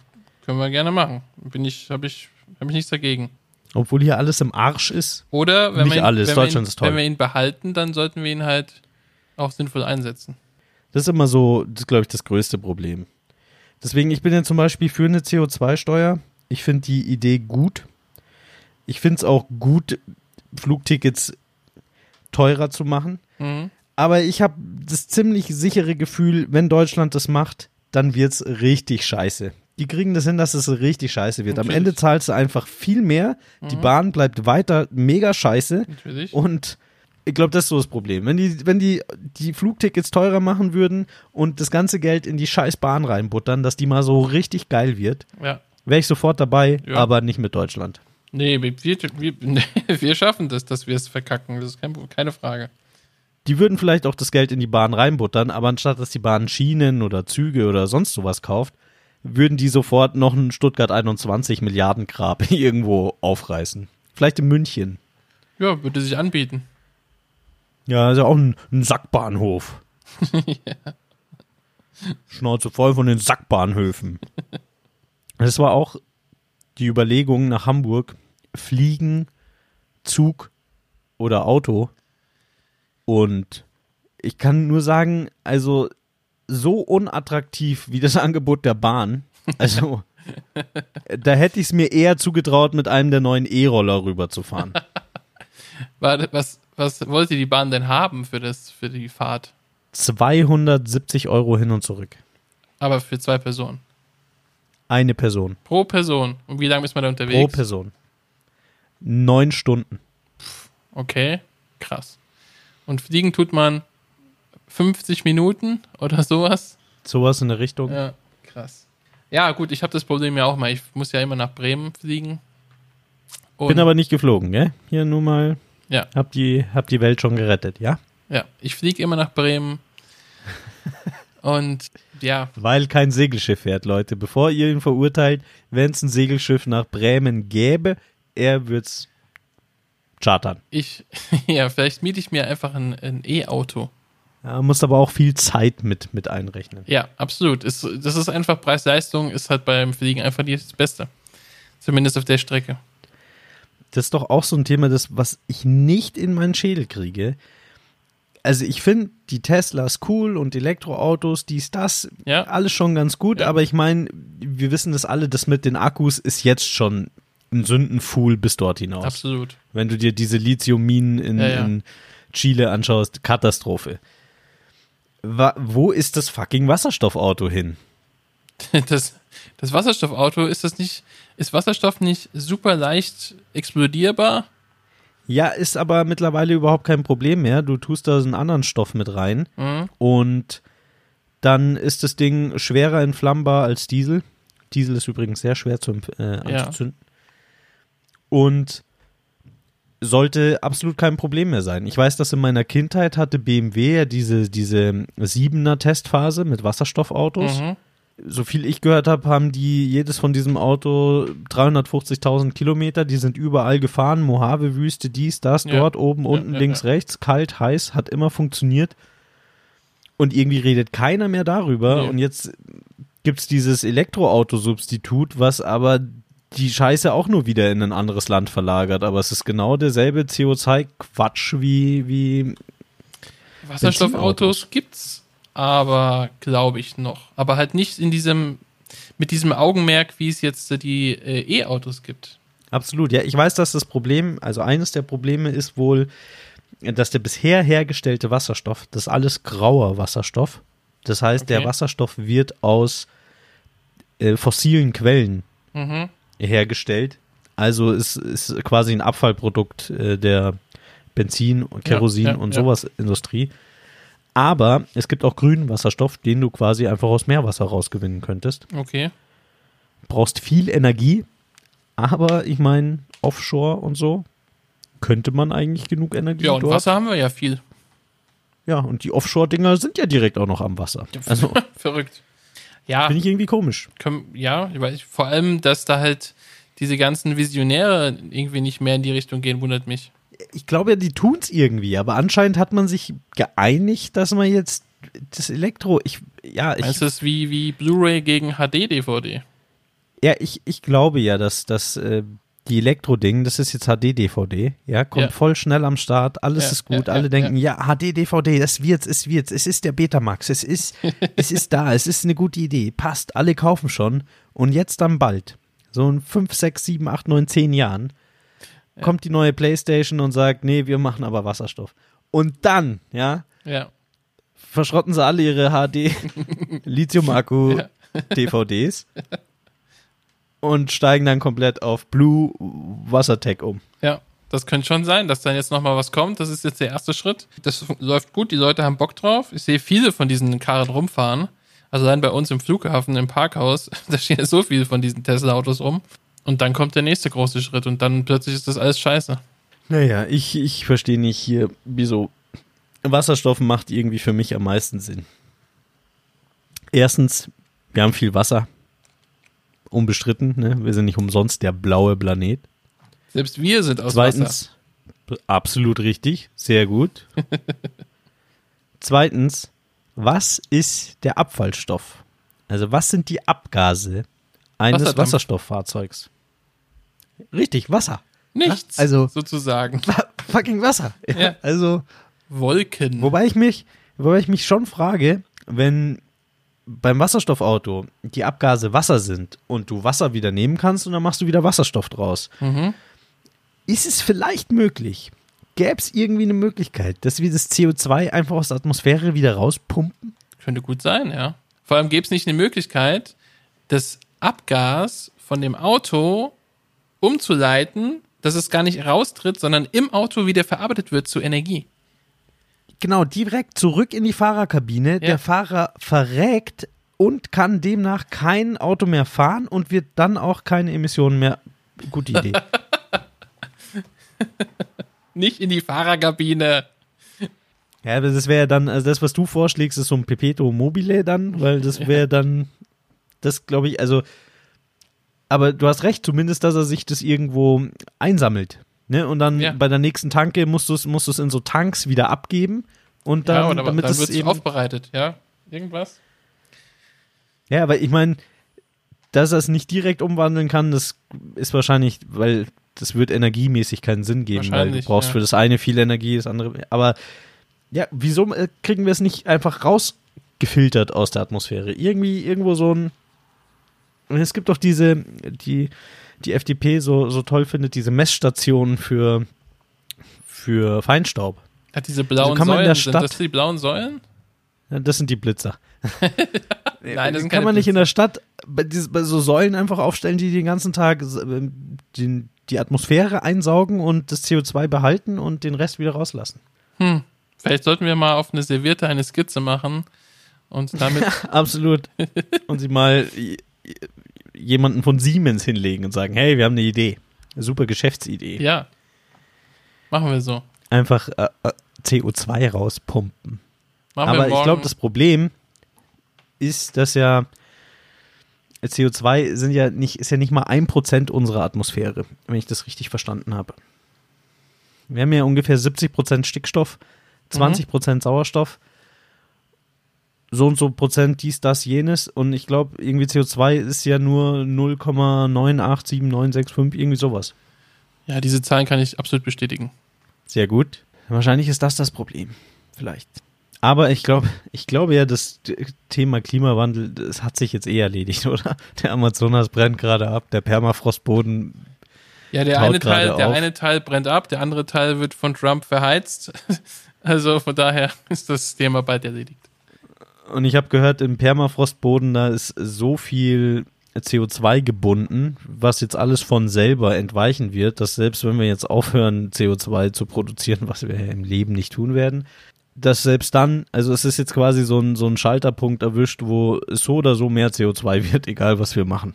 können wir gerne machen. Bin ich, habe ich, habe ich nichts dagegen. Obwohl hier alles im Arsch ist. Oder wenn Nicht wir ihn, alles, Deutschland ihn, ist toll. Wenn wir ihn behalten, dann sollten wir ihn halt auch sinnvoll einsetzen. Das ist immer so, das glaube ich, das größte Problem. Deswegen, ich bin ja zum Beispiel für eine CO2-Steuer. Ich finde die Idee gut. Ich finde es auch gut, Flugtickets teurer zu machen. Mhm. Aber ich habe das ziemlich sichere Gefühl, wenn Deutschland das macht, dann wird's richtig scheiße. Die kriegen das hin, dass es richtig scheiße wird. Am Natürlich. Ende zahlst du einfach viel mehr. Die Bahn bleibt weiter mega scheiße. Natürlich. Und ich glaube, das ist so das Problem. Wenn die, wenn die die Flugtickets teurer machen würden und das ganze Geld in die scheiß Bahn reinbuttern, dass die mal so richtig geil wird, ja. wäre ich sofort dabei, Ja. aber nicht mit Deutschland. Nee, wir, wir, wir, wir schaffen das, dass wir es verkacken. Das ist kein, keine Frage. Die würden vielleicht auch das Geld in die Bahn reinbuttern, aber anstatt dass die Bahn Schienen oder Züge oder sonst sowas kauft, würden die sofort noch einen Stuttgart 21 Milliarden Grab irgendwo aufreißen. Vielleicht in München. Ja, würde sich anbieten. Ja, ist ja auch ein, ein Sackbahnhof. Schnauze voll von den Sackbahnhöfen. Das war auch die Überlegung nach Hamburg, fliegen, Zug oder Auto. Und ich kann nur sagen, also so unattraktiv wie das Angebot der Bahn, also da hätte ich es mir eher zugetraut, mit einem der neuen E-Roller rüberzufahren. Was, was wollte die Bahn denn haben für, das, für die Fahrt? 270 Euro hin und zurück. Aber für zwei Personen. Eine Person. Pro Person. Und wie lange ist man da unterwegs? Pro Person. Neun Stunden. Okay, krass. Und fliegen tut man 50 Minuten oder sowas? Sowas in der Richtung. Ja, krass. Ja, gut, ich habe das Problem ja auch mal. Ich muss ja immer nach Bremen fliegen. Und, Bin aber nicht geflogen, gell? Hier nur mal. Ja. Hab die, hab die Welt schon gerettet, ja? ja, ich fliege immer nach Bremen. Und ja, Weil kein Segelschiff fährt, Leute. Bevor ihr ihn verurteilt, wenn es ein Segelschiff nach Bremen gäbe, er wird's chartern. ich, ja, vielleicht miete ich mir einfach ein ein E-Auto. Ja, muss aber auch viel Zeit mit, mit einrechnen. Ja, absolut. Ist, das ist einfach Preis-Leistung, ist halt beim Fliegen einfach das Beste. Zumindest auf der Strecke. Das ist doch auch so ein Thema, das, was ich nicht in meinen Schädel kriege. Also ich finde die Teslas cool und Elektroautos, dies, das, Ja. alles schon ganz gut, Ja. aber ich meine, wir wissen das alle, das mit den Akkus ist jetzt schon ein Sündenfuhl bis dort hinaus. Absolut. Wenn du dir diese Lithiumminen in, Ja, in Chile anschaust, Katastrophe. Wa wo ist das fucking Wasserstoffauto hin? Das, das Wasserstoffauto, ist das nicht, ist Wasserstoff nicht super leicht explodierbar? Ja, ist aber mittlerweile überhaupt kein Problem mehr. Du tust da so einen anderen Stoff mit rein Mhm. und dann ist das Ding schwerer entflammbar als Diesel. Diesel ist übrigens sehr schwer zu äh, anzuzünden. Und sollte absolut kein Problem mehr sein. Ich weiß, dass in meiner Kindheit hatte BMW ja diese, diese siebener Testphase mit Wasserstoffautos. Mhm. So viel ich gehört habe, haben die jedes von diesem Auto 350.000 Kilometer. Die sind überall gefahren. Mojave-Wüste, dies, das, Ja. dort, oben, Ja, unten, ja, links, rechts, kalt, heiß, hat immer funktioniert. Und irgendwie redet keiner mehr darüber. Und jetzt gibt's dieses Elektroauto-Substitut, was aber die Scheiße auch nur wieder in ein anderes Land verlagert. Aber es ist genau derselbe CO2-Quatsch wie, wie Wasserstoffautos gibt's, aber glaube ich noch. Aber halt nicht in diesem, mit diesem Augenmerk, wie es jetzt die äh, E-Autos gibt. Absolut, ja. Ich weiß, dass das Problem, also eines der Probleme ist wohl, dass der bisher hergestellte Wasserstoff, das ist alles grauer Wasserstoff. Das heißt, der Okay. Wasserstoff wird aus äh, fossilen Quellen Mhm. hergestellt. Also es ist quasi ein Abfallprodukt äh, der Benzin, und Kerosin ja, und ja. sowas Industrie. Aber es gibt auch grünen Wasserstoff, den du quasi einfach aus Meerwasser rausgewinnen könntest. Okay. Brauchst viel Energie, aber ich meine, Offshore und so könnte man eigentlich genug Energie Ja, und dort. Wasser haben wir ja viel. Ja, und die Offshore-Dinger sind ja direkt auch noch am Wasser. Also Verrückt. Ja, finde ich irgendwie komisch. ja, weil ich, vor allem, dass da halt diese ganzen Visionäre irgendwie nicht mehr in die Richtung gehen, wundert mich. Ich glaube ja, die tun's irgendwie, aber anscheinend hat man sich geeinigt, dass man jetzt das Elektro, ich, ja, ich, es ist wie, wie Blu-ray gegen HD-DVD? ja, ich, ich glaube ja, dass, dass äh, die Elektro-Ding, das ist jetzt HD-DVD, ja, kommt Ja. voll schnell am Start, alles Ja, ist gut, ja, alle denken, ja, HD-DVD, das wird's, es wird's, es ist der Betamax, es ist, es ist da, es ist eine gute Idee, passt, alle kaufen schon und jetzt dann bald, so in 5, 6, 7, 8, 9, 10 Jahren, kommt die neue Playstation und sagt, nee, wir machen aber Wasserstoff. Und dann, ja, Ja. verschrotten sie alle ihre HD Lithium-Akku Ja. DVDs und steigen dann komplett auf Blue Wassertech um. Ja, das könnte schon sein, dass dann jetzt nochmal was kommt. Das ist jetzt der erste Schritt. Das läuft gut, die Leute haben Bock drauf. Ich sehe viele von diesen Karren rumfahren. Also dann bei uns im Flughafen, im Parkhaus, da stehen so viele von diesen Tesla-Autos rum. Und dann kommt der nächste große Schritt und dann plötzlich ist das alles scheiße. Naja, ich, ich verstehe nicht hier, wieso Wasserstoff macht irgendwie für mich am meisten Sinn. Erstens, wir haben viel Wasser. Unbestritten, ne? Wir sind nicht umsonst der blaue Planet. Selbst wir sind aus Wasser. Zweitens, absolut richtig, sehr gut. Zweitens, was ist der Abfallstoff? Also was sind die Abgase eines Wasserdampf. Wasserstofffahrzeugs? Richtig, Wasser. Nichts, Also- sozusagen. Fucking Wasser. Ja. Also, Wolken. wobei ich mich, wobei ich mich schon frage, wenn beim Wasserstoffauto die Abgase Wasser sind und du Wasser wieder nehmen kannst und dann machst du wieder Wasserstoff draus. Mhm. Ist es vielleicht möglich? Gäbe es irgendwie eine Möglichkeit, dass wir das CO2 einfach aus der Atmosphäre wieder rauspumpen? Könnte gut sein, ja. Vor allem gäbe es nicht eine Möglichkeit, das Abgas von dem Auto umzuleiten, dass es gar nicht raustritt, sondern im Auto wieder verarbeitet wird zu Energie. Genau, direkt zurück in die Fahrerkabine. Der Fahrer verreckt und kann demnach kein Auto mehr fahren und wird dann auch keine Emissionen mehr. Gute Idee. Nicht in die Fahrerkabine. ja, das wäre dann, also das, was du vorschlägst, ist so ein Perpetuum mobile dann, weil das wäre dann, das glaube ich, also, aber du hast recht, zumindest, dass er sich das irgendwo einsammelt. Ne? Und dann Ja. bei der nächsten Tanke musst du es musst du's in so Tanks wieder abgeben und dann, ja, oder damit dann wird es eben aufbereitet, ja. Irgendwas? Ja, aber ich meine, dass er es nicht direkt umwandeln kann, das ist wahrscheinlich, weil das wird energiemäßig keinen Sinn geben, weil du brauchst ja. für das eine viel Energie, das andere. Aber ja, wieso äh, kriegen wir es nicht einfach rausgefiltert aus der Atmosphäre? Irgendwie, irgendwo so ein. Es gibt doch diese, die die FDP so, so toll findet, diese Messstationen für, für Feinstaub. Hat diese blauen Also kann man in Säulen, der sind Stadt- das die blauen Säulen? Ja, das sind die Blitzer. Nein, das sind kann keine man nicht in der Stadt bei, bei so Säulen einfach aufstellen, die den ganzen Tag äh, den, die Atmosphäre einsaugen und das CO2 behalten und den Rest wieder rauslassen. Vielleicht sollten wir mal auf eine Serviette eine Skizze machen und damit Absolut. Und sie mal jemanden von Siemens hinlegen und sagen, hey, wir haben eine Idee. Super Geschäftsidee. ja. Machen wir so. Einfach äh, äh, CO2 rauspumpen. Machen Aber ich glaube, das Problem ist, dass ja CO2 sind ja nicht, ist ja nicht mal ein Prozent unserer Atmosphäre, wenn ich das richtig verstanden habe. Wir haben ja ungefähr 70 Prozent Stickstoff, 20 Prozent Sauerstoff, so und so Prozent dies, das, jenes und ich glaube, irgendwie CO2 ist ja nur 0,987965, irgendwie sowas. ja, diese Zahlen kann ich absolut bestätigen. Sehr gut. Wahrscheinlich ist das das Problem. Vielleicht. Aber ich glaube, ich glaube ja, das Thema Klimawandel, das hat sich jetzt eh erledigt, oder? Der Amazonas brennt gerade ab, der Permafrostboden. Ja, der eine Teil, der eine Teil brennt ab, der andere Teil wird von Trump verheizt. Also von daher ist das Thema bald erledigt. Und ich habe gehört, im Permafrostboden, da ist so viel CO2 gebunden, was jetzt alles von selber entweichen wird, dass selbst wenn wir jetzt aufhören, CO2 zu produzieren, was wir ja im Leben nicht tun werden, dass selbst dann, also es ist jetzt quasi so ein, so ein Schalterpunkt erwischt, wo so oder so mehr CO2 wird, egal was wir machen.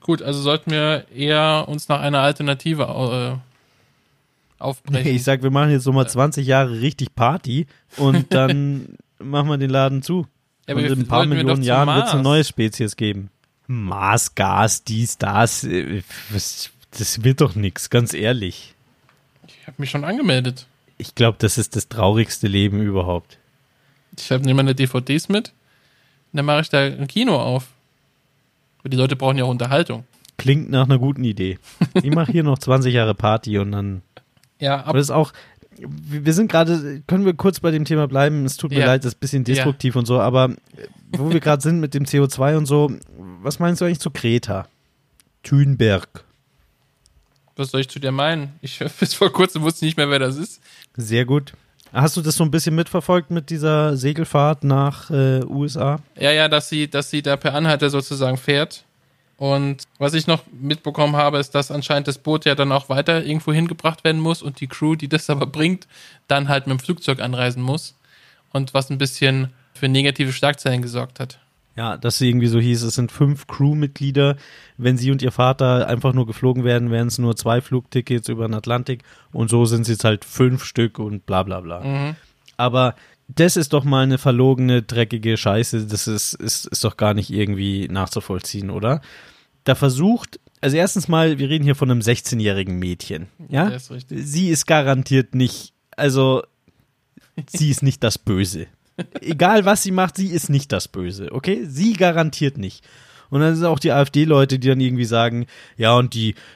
Gut, also sollten wir eher uns nach einer Alternative äh, aufbrechen. Ich sag, wir machen jetzt nochmal 20 Jahre richtig Party und dann machen wir den Laden zu. Ja, und in ein paar wir Millionen zum Jahren wird es eine neue Spezies geben. Mars, Gas, dies, das. äh, Das wird doch nichts, ganz ehrlich. Ich habe mich schon angemeldet. Ich glaube, das ist das traurigste Leben überhaupt. Ich habe nehme meine DVDs mit. Und dann mache ich da ein Kino auf. Weil die Leute brauchen ja auch Unterhaltung. Klingt nach einer guten Idee. Ich mache hier noch 20 Jahre Party und dann. Ja, ab, Aber das ist auch. Wir sind gerade, können wir kurz bei dem Thema bleiben? Es tut mir Ja. leid, das ist ein bisschen destruktiv und so, aber wo wir gerade sind mit dem CO2 und so, was meinst du eigentlich zu Kreta? Thünberg. was soll ich zu dir meinen? Ich bis vor kurzem wusste nicht mehr, wer das ist. Sehr gut. Hast du das so ein bisschen mitverfolgt mit dieser Segelfahrt nach äh, USA? Ja, ja, dass sie, dass sie da per Anhalter sozusagen fährt. Und was ich noch mitbekommen habe, ist, dass anscheinend das Boot ja dann auch weiter irgendwo hingebracht werden muss und die Crew, die das aber bringt, dann halt mit dem Flugzeug anreisen muss. Und was ein bisschen für negative Schlagzeilen gesorgt hat. Ja, dass sie irgendwie so hieß, es sind fünf Crewmitglieder. Wenn sie und ihr Vater einfach nur geflogen wären, wären es nur zwei Flugtickets über den Atlantik. Und so sind es jetzt halt fünf Stück und bla bla bla. Mhm. Aber das ist doch mal eine verlogene, dreckige Scheiße. Das ist, ist, ist doch gar nicht irgendwie nachzuvollziehen, oder? Da versucht, also erstens mal, wir reden hier von einem 16-jährigen Mädchen. Ja? Der ist richtig. Sie ist garantiert nicht, also sie ist nicht das Böse. Egal was sie macht, sie ist nicht das Böse, okay? Sie garantiert nicht. Und dann sind auch die AfD-Leute, die dann irgendwie sagen, ja, und die, das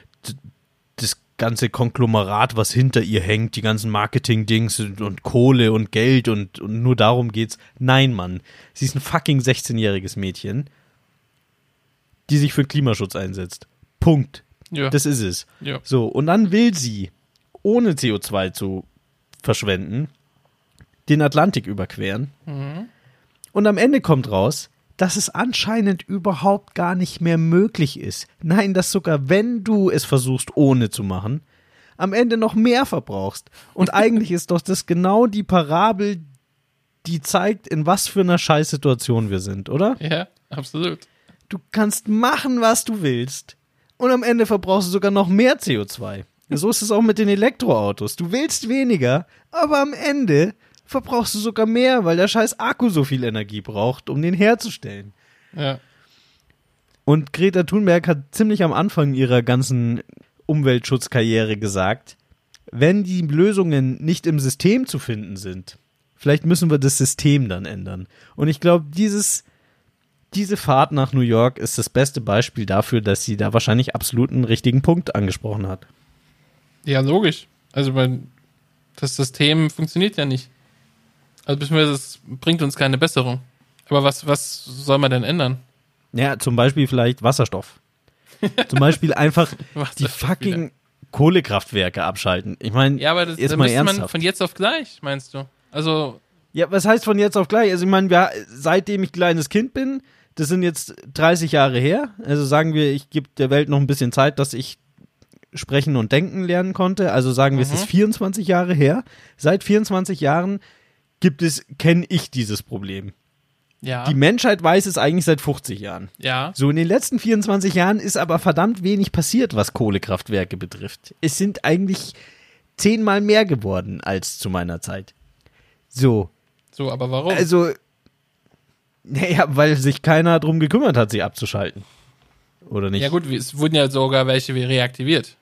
ganze Konglomerat, was hinter ihr hängt, die ganzen Marketing-Dings und, und Kohle und Geld und, und nur darum geht's. Nein, Mann. Sie ist ein fucking 16-jähriges Mädchen, die sich für Klimaschutz einsetzt. Punkt. Ja, Das ist es. ja. So, und dann will sie, ohne CO2 zu verschwenden, den Atlantik überqueren. Und am Ende kommt raus, dass es anscheinend überhaupt gar nicht mehr möglich ist. Nein, dass sogar wenn du es versuchst, ohne zu machen, am Ende noch mehr verbrauchst. Und eigentlich ist doch das genau die Parabel, die zeigt, in was für einer Scheißsituation wir sind, oder? ja, absolut. Du kannst machen, was du willst. Und am Ende verbrauchst du sogar noch mehr CO2. So ist es auch mit den Elektroautos. Du willst weniger, aber am Ende verbrauchst du sogar mehr, weil der scheiß Akku so viel Energie braucht, um den herzustellen. Ja. Und Greta Thunberg hat ziemlich am Anfang ihrer ganzen Umweltschutzkarriere gesagt, wenn die Lösungen nicht im System zu finden sind, vielleicht müssen wir das System dann ändern. Und ich glaube, dieses, diese Fahrt nach New York ist das beste Beispiel dafür, dass sie da wahrscheinlich absolut einen richtigen Punkt angesprochen hat. Ja, logisch. Also, weil das System funktioniert ja nicht. Also, beziehungsweise es bringt uns keine Besserung. Aber was, was soll man denn ändern? Ja, zum Beispiel vielleicht Wasserstoff. zum Beispiel einfach die fucking Kohlekraftwerke abschalten. Ich meine, Ja, aber das, da mal müsste man ernsthaft. von jetzt auf gleich, meinst du? Also, Ja, was heißt von jetzt auf gleich? Also ich meine, wir, seitdem ich kleines Kind bin, das sind jetzt 30 Jahre her. Also sagen wir, ich gebe der Welt noch ein bisschen Zeit, dass ich sprechen und denken lernen konnte. Also sagen wir, es Mhm. ist 24 Jahre her. Seit 24 Jahren gibt es, kenne ich dieses Problem. Ja. Die Menschheit weiß es eigentlich seit 50 Jahren. ja. So, in den letzten 24 Jahren ist aber verdammt wenig passiert, was Kohlekraftwerke betrifft. Es sind eigentlich zehnmal mehr geworden als zu meiner Zeit. So, So, aber warum? also, naja, weil sich keiner drum gekümmert hat, sie abzuschalten. Oder nicht? ja gut, es wurden ja sogar welche reaktiviert.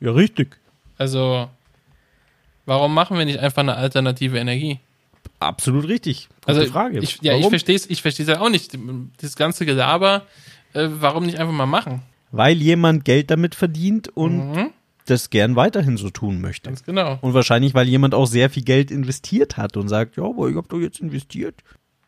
Ja, richtig. Also, warum machen wir nicht einfach eine alternative Energie? Absolut richtig. Gute Also, Frage. Ich, ja, ich Warum? verstehe es ich versteh's ja auch nicht. Das ganze Gelaber, äh, warum nicht einfach mal machen? Weil jemand Geld damit verdient und Mhm. das gern weiterhin so tun möchte. Ganz genau. Und wahrscheinlich, weil jemand auch sehr viel Geld investiert hat und sagt, ja, aber ich habe doch jetzt investiert.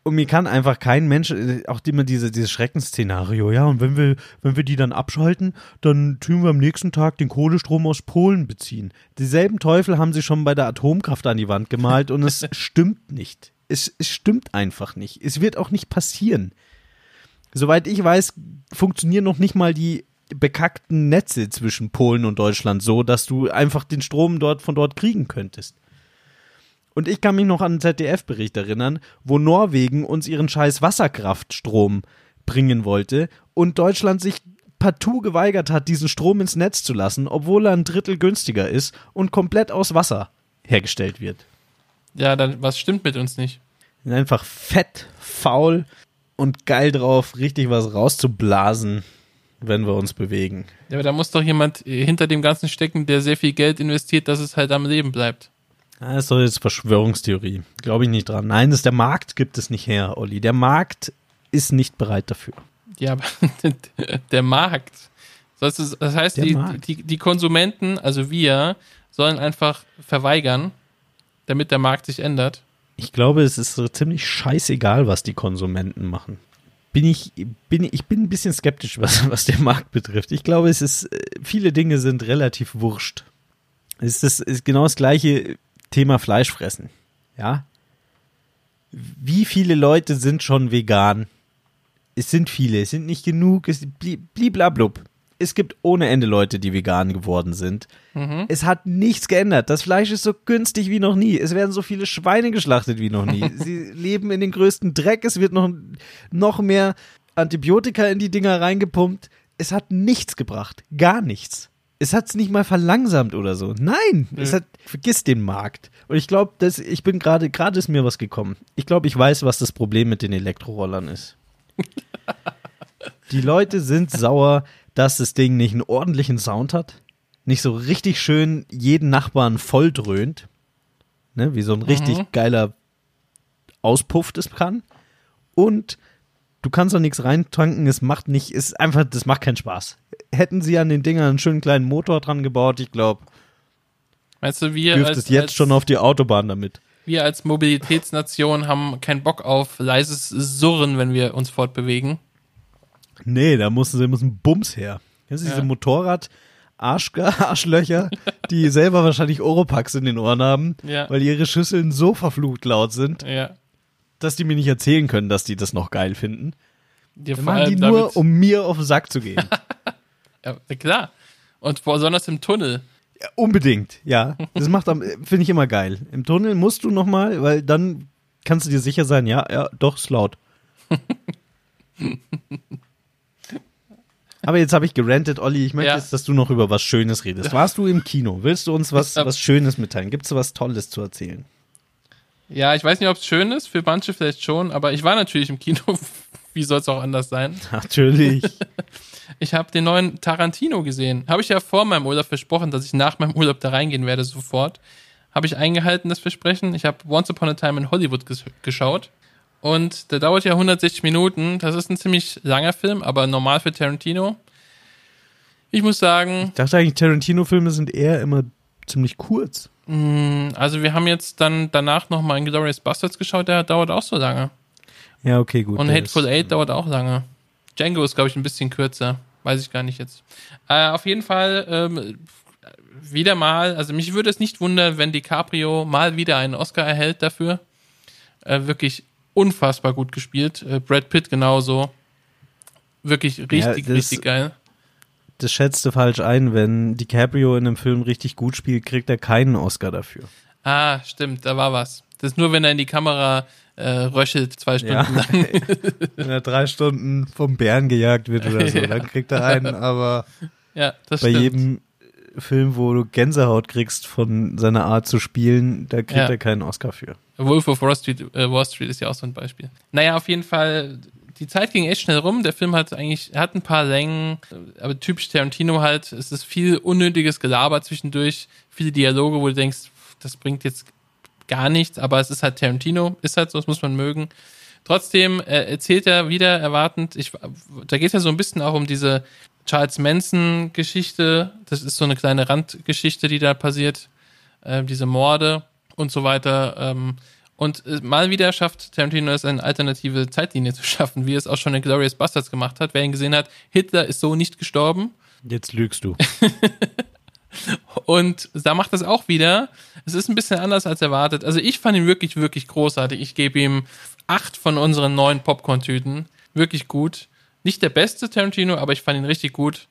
Und mir kann einfach kein Mensch, äh, auch immer diese, dieses Schreckensszenario, ja, und wenn wir, wenn wir die dann abschalten, dann tun wir am nächsten Tag den Kohlestrom aus Polen beziehen. Dieselben Teufel haben sie schon bei der Atomkraft an die Wand gemalt und es stimmt nicht. Es, es stimmt einfach nicht. Es wird auch nicht passieren. Soweit ich weiß, funktionieren noch nicht mal die bekackten Netze zwischen Polen und Deutschland so, dass du einfach den Strom dort von dort kriegen könntest. Und ich kann mich noch an einen ZDF-Bericht erinnern, wo Norwegen uns ihren scheiß Wasserkraftstrom bringen wollte und Deutschland sich partout geweigert hat, diesen Strom ins Netz zu lassen, obwohl er ein Drittel günstiger ist und komplett aus Wasser hergestellt wird. Ja, dann, was stimmt mit uns nicht? Einfach fett, faul und geil drauf, richtig was rauszublasen, wenn wir uns bewegen. Ja, aber da muss doch jemand äh, hinter dem Ganzen stecken, der sehr viel Geld investiert, dass es halt am Leben bleibt. Ah, Das ist doch jetzt Verschwörungstheorie. Glaube ich nicht dran. Nein, das der Markt gibt es nicht her, Olli. Der Markt ist nicht bereit dafür. Ja, aber der Markt. Das heißt, das heißt die, die, die Konsumenten, also wir, sollen einfach verweigern, damit der Markt sich ändert. Ich glaube, es ist so ziemlich scheißegal, was die Konsumenten machen. Bin ich, bin, ich bin ein bisschen skeptisch, was, was den Markt betrifft. Ich glaube, es ist, äh, viele Dinge sind relativ wurscht. Es ist, das, ist genau das gleiche Thema Fleischfressen. Ja? Wie viele Leute sind schon vegan? Es sind viele, es sind nicht genug, es bli- bliblablub. Es gibt ohne Ende Leute, die vegan geworden sind. Es hat nichts geändert. Das Fleisch ist so günstig wie noch nie. Es werden so viele Schweine geschlachtet wie noch nie. Sie leben in den größten Dreck. Es wird noch, noch mehr Antibiotika in die Dinger reingepumpt. Es hat nichts gebracht. Gar nichts. Es hat es nicht mal verlangsamt oder so. Nein, es hat, vergiss den Markt. Und ich glaube, dass ich bin gerade, gerade ist mir was gekommen. Ich glaube, ich weiß, was das Problem mit den Elektrorollern ist. Die Leute sind sauer, dass das Ding nicht einen ordentlichen Sound hat, nicht so richtig schön jeden Nachbarn voll dröhnt, ne, wie so ein richtig geiler Auspuff das kann. Und du kannst da nichts reintanken, es macht nicht, es ist einfach, das macht keinen Spaß. Hätten sie an den Dingern einen schönen kleinen Motor dran gebaut, ich glaube, Meinst du, wir dürftest als, jetzt als, schon auf die Autobahn damit. wir als Mobilitätsnation haben keinen Bock auf leises Surren, wenn wir uns fortbewegen? Nee, da müssen sie müssen Bums her. Das ist Ja. diese Motorrad Arsch, Arschlöcher, die selber wahrscheinlich Oropax in den Ohren haben, Ja. weil ihre Schüsseln so verflucht laut sind, Ja. Dass die mir nicht erzählen können, dass die das noch geil finden. Dir Dann machen die nur, um mir auf den Sack zu gehen. Ja, klar. Und besonders im Tunnel. ja, unbedingt, ja. Das macht finde ich immer geil. Im Tunnel musst du noch mal, weil dann kannst du dir sicher sein, ja, ja, doch, ist laut. Aber jetzt habe ich gerantet, Olli. Ich möchte Ja. jetzt, dass du noch über was Schönes redest. Warst du im Kino? Willst du uns was, was Schönes mitteilen? Gibt es was Tolles zu erzählen? Ja, ich weiß nicht, ob es schön ist, für manche vielleicht schon, aber ich war natürlich im Kino. Wie soll es auch anders sein? Natürlich. Ich habe den neuen Tarantino gesehen. Habe ich ja vor meinem Urlaub versprochen, dass ich nach meinem Urlaub da reingehen werde, sofort. Habe ich eingehalten, das Versprechen. Ich habe Once Upon a Time in Hollywood ges geschaut. Und der dauert ja 160 Minuten. Das ist ein ziemlich langer Film, aber normal für Tarantino. Ich muss sagen, ich dachte eigentlich, Tarantino-Filme sind eher immer ziemlich kurz. also wir haben jetzt dann danach nochmal Inglourious Bastards geschaut, der dauert auch so lange. Ja, okay, gut. Und Hateful ist- Eight dauert auch lange. Django ist, glaube ich, ein bisschen kürzer. Weiß ich gar nicht jetzt. Äh, auf jeden Fall ähm, wieder mal, also mich würde es nicht wundern, wenn DiCaprio mal wieder einen Oscar erhält dafür. Äh, wirklich unfassbar gut gespielt. Äh, Brad Pitt genauso. Wirklich richtig, das- richtig geil. Das schätzt du falsch ein. Wenn DiCaprio in einem Film richtig gut spielt, kriegt er keinen Oscar dafür. Ah, stimmt, da war was. Das ist nur, wenn er in die Kamera äh, röchelt zwei Stunden Ja. lang. Wenn er drei Stunden vom Bären gejagt wird oder so, dann kriegt er einen, aber ja, bei stimmt. jedem Film, wo du Gänsehaut kriegst von seiner Art zu spielen, da kriegt Ja. er keinen Oscar für. Wolf of Wall Street, äh, Wall Street ist ja auch so ein Beispiel. Naja, auf jeden Fall, die Zeit ging echt schnell rum. Der Film hat eigentlich, er hat ein paar Längen, aber typisch Tarantino halt, es ist viel unnötiges Gelaber zwischendurch, viele Dialoge, wo du denkst, das bringt jetzt gar nichts, aber es ist halt Tarantino, ist halt so, das muss man mögen. Trotzdem äh, erzählt er wieder erwartend, ich, da geht es ja so ein bisschen auch um diese Charles Manson-Geschichte. Das ist so eine kleine Randgeschichte, die da passiert. Äh, diese Morde und so weiter. Ähm, und äh, mal wieder schafft Tarantino es, eine alternative Zeitlinie zu schaffen, wie es auch schon in Glorious Bastards gemacht hat. Wer ihn gesehen hat, Hitler ist so nicht gestorben. Jetzt lügst du. Und da macht das auch wieder. Es ist ein bisschen anders als erwartet. Also ich fand ihn wirklich, wirklich großartig. Ich gebe ihm acht von unseren neuen Popcorn-Tüten. Wirklich gut. Nicht der beste Tarantino, aber ich fand ihn richtig gut.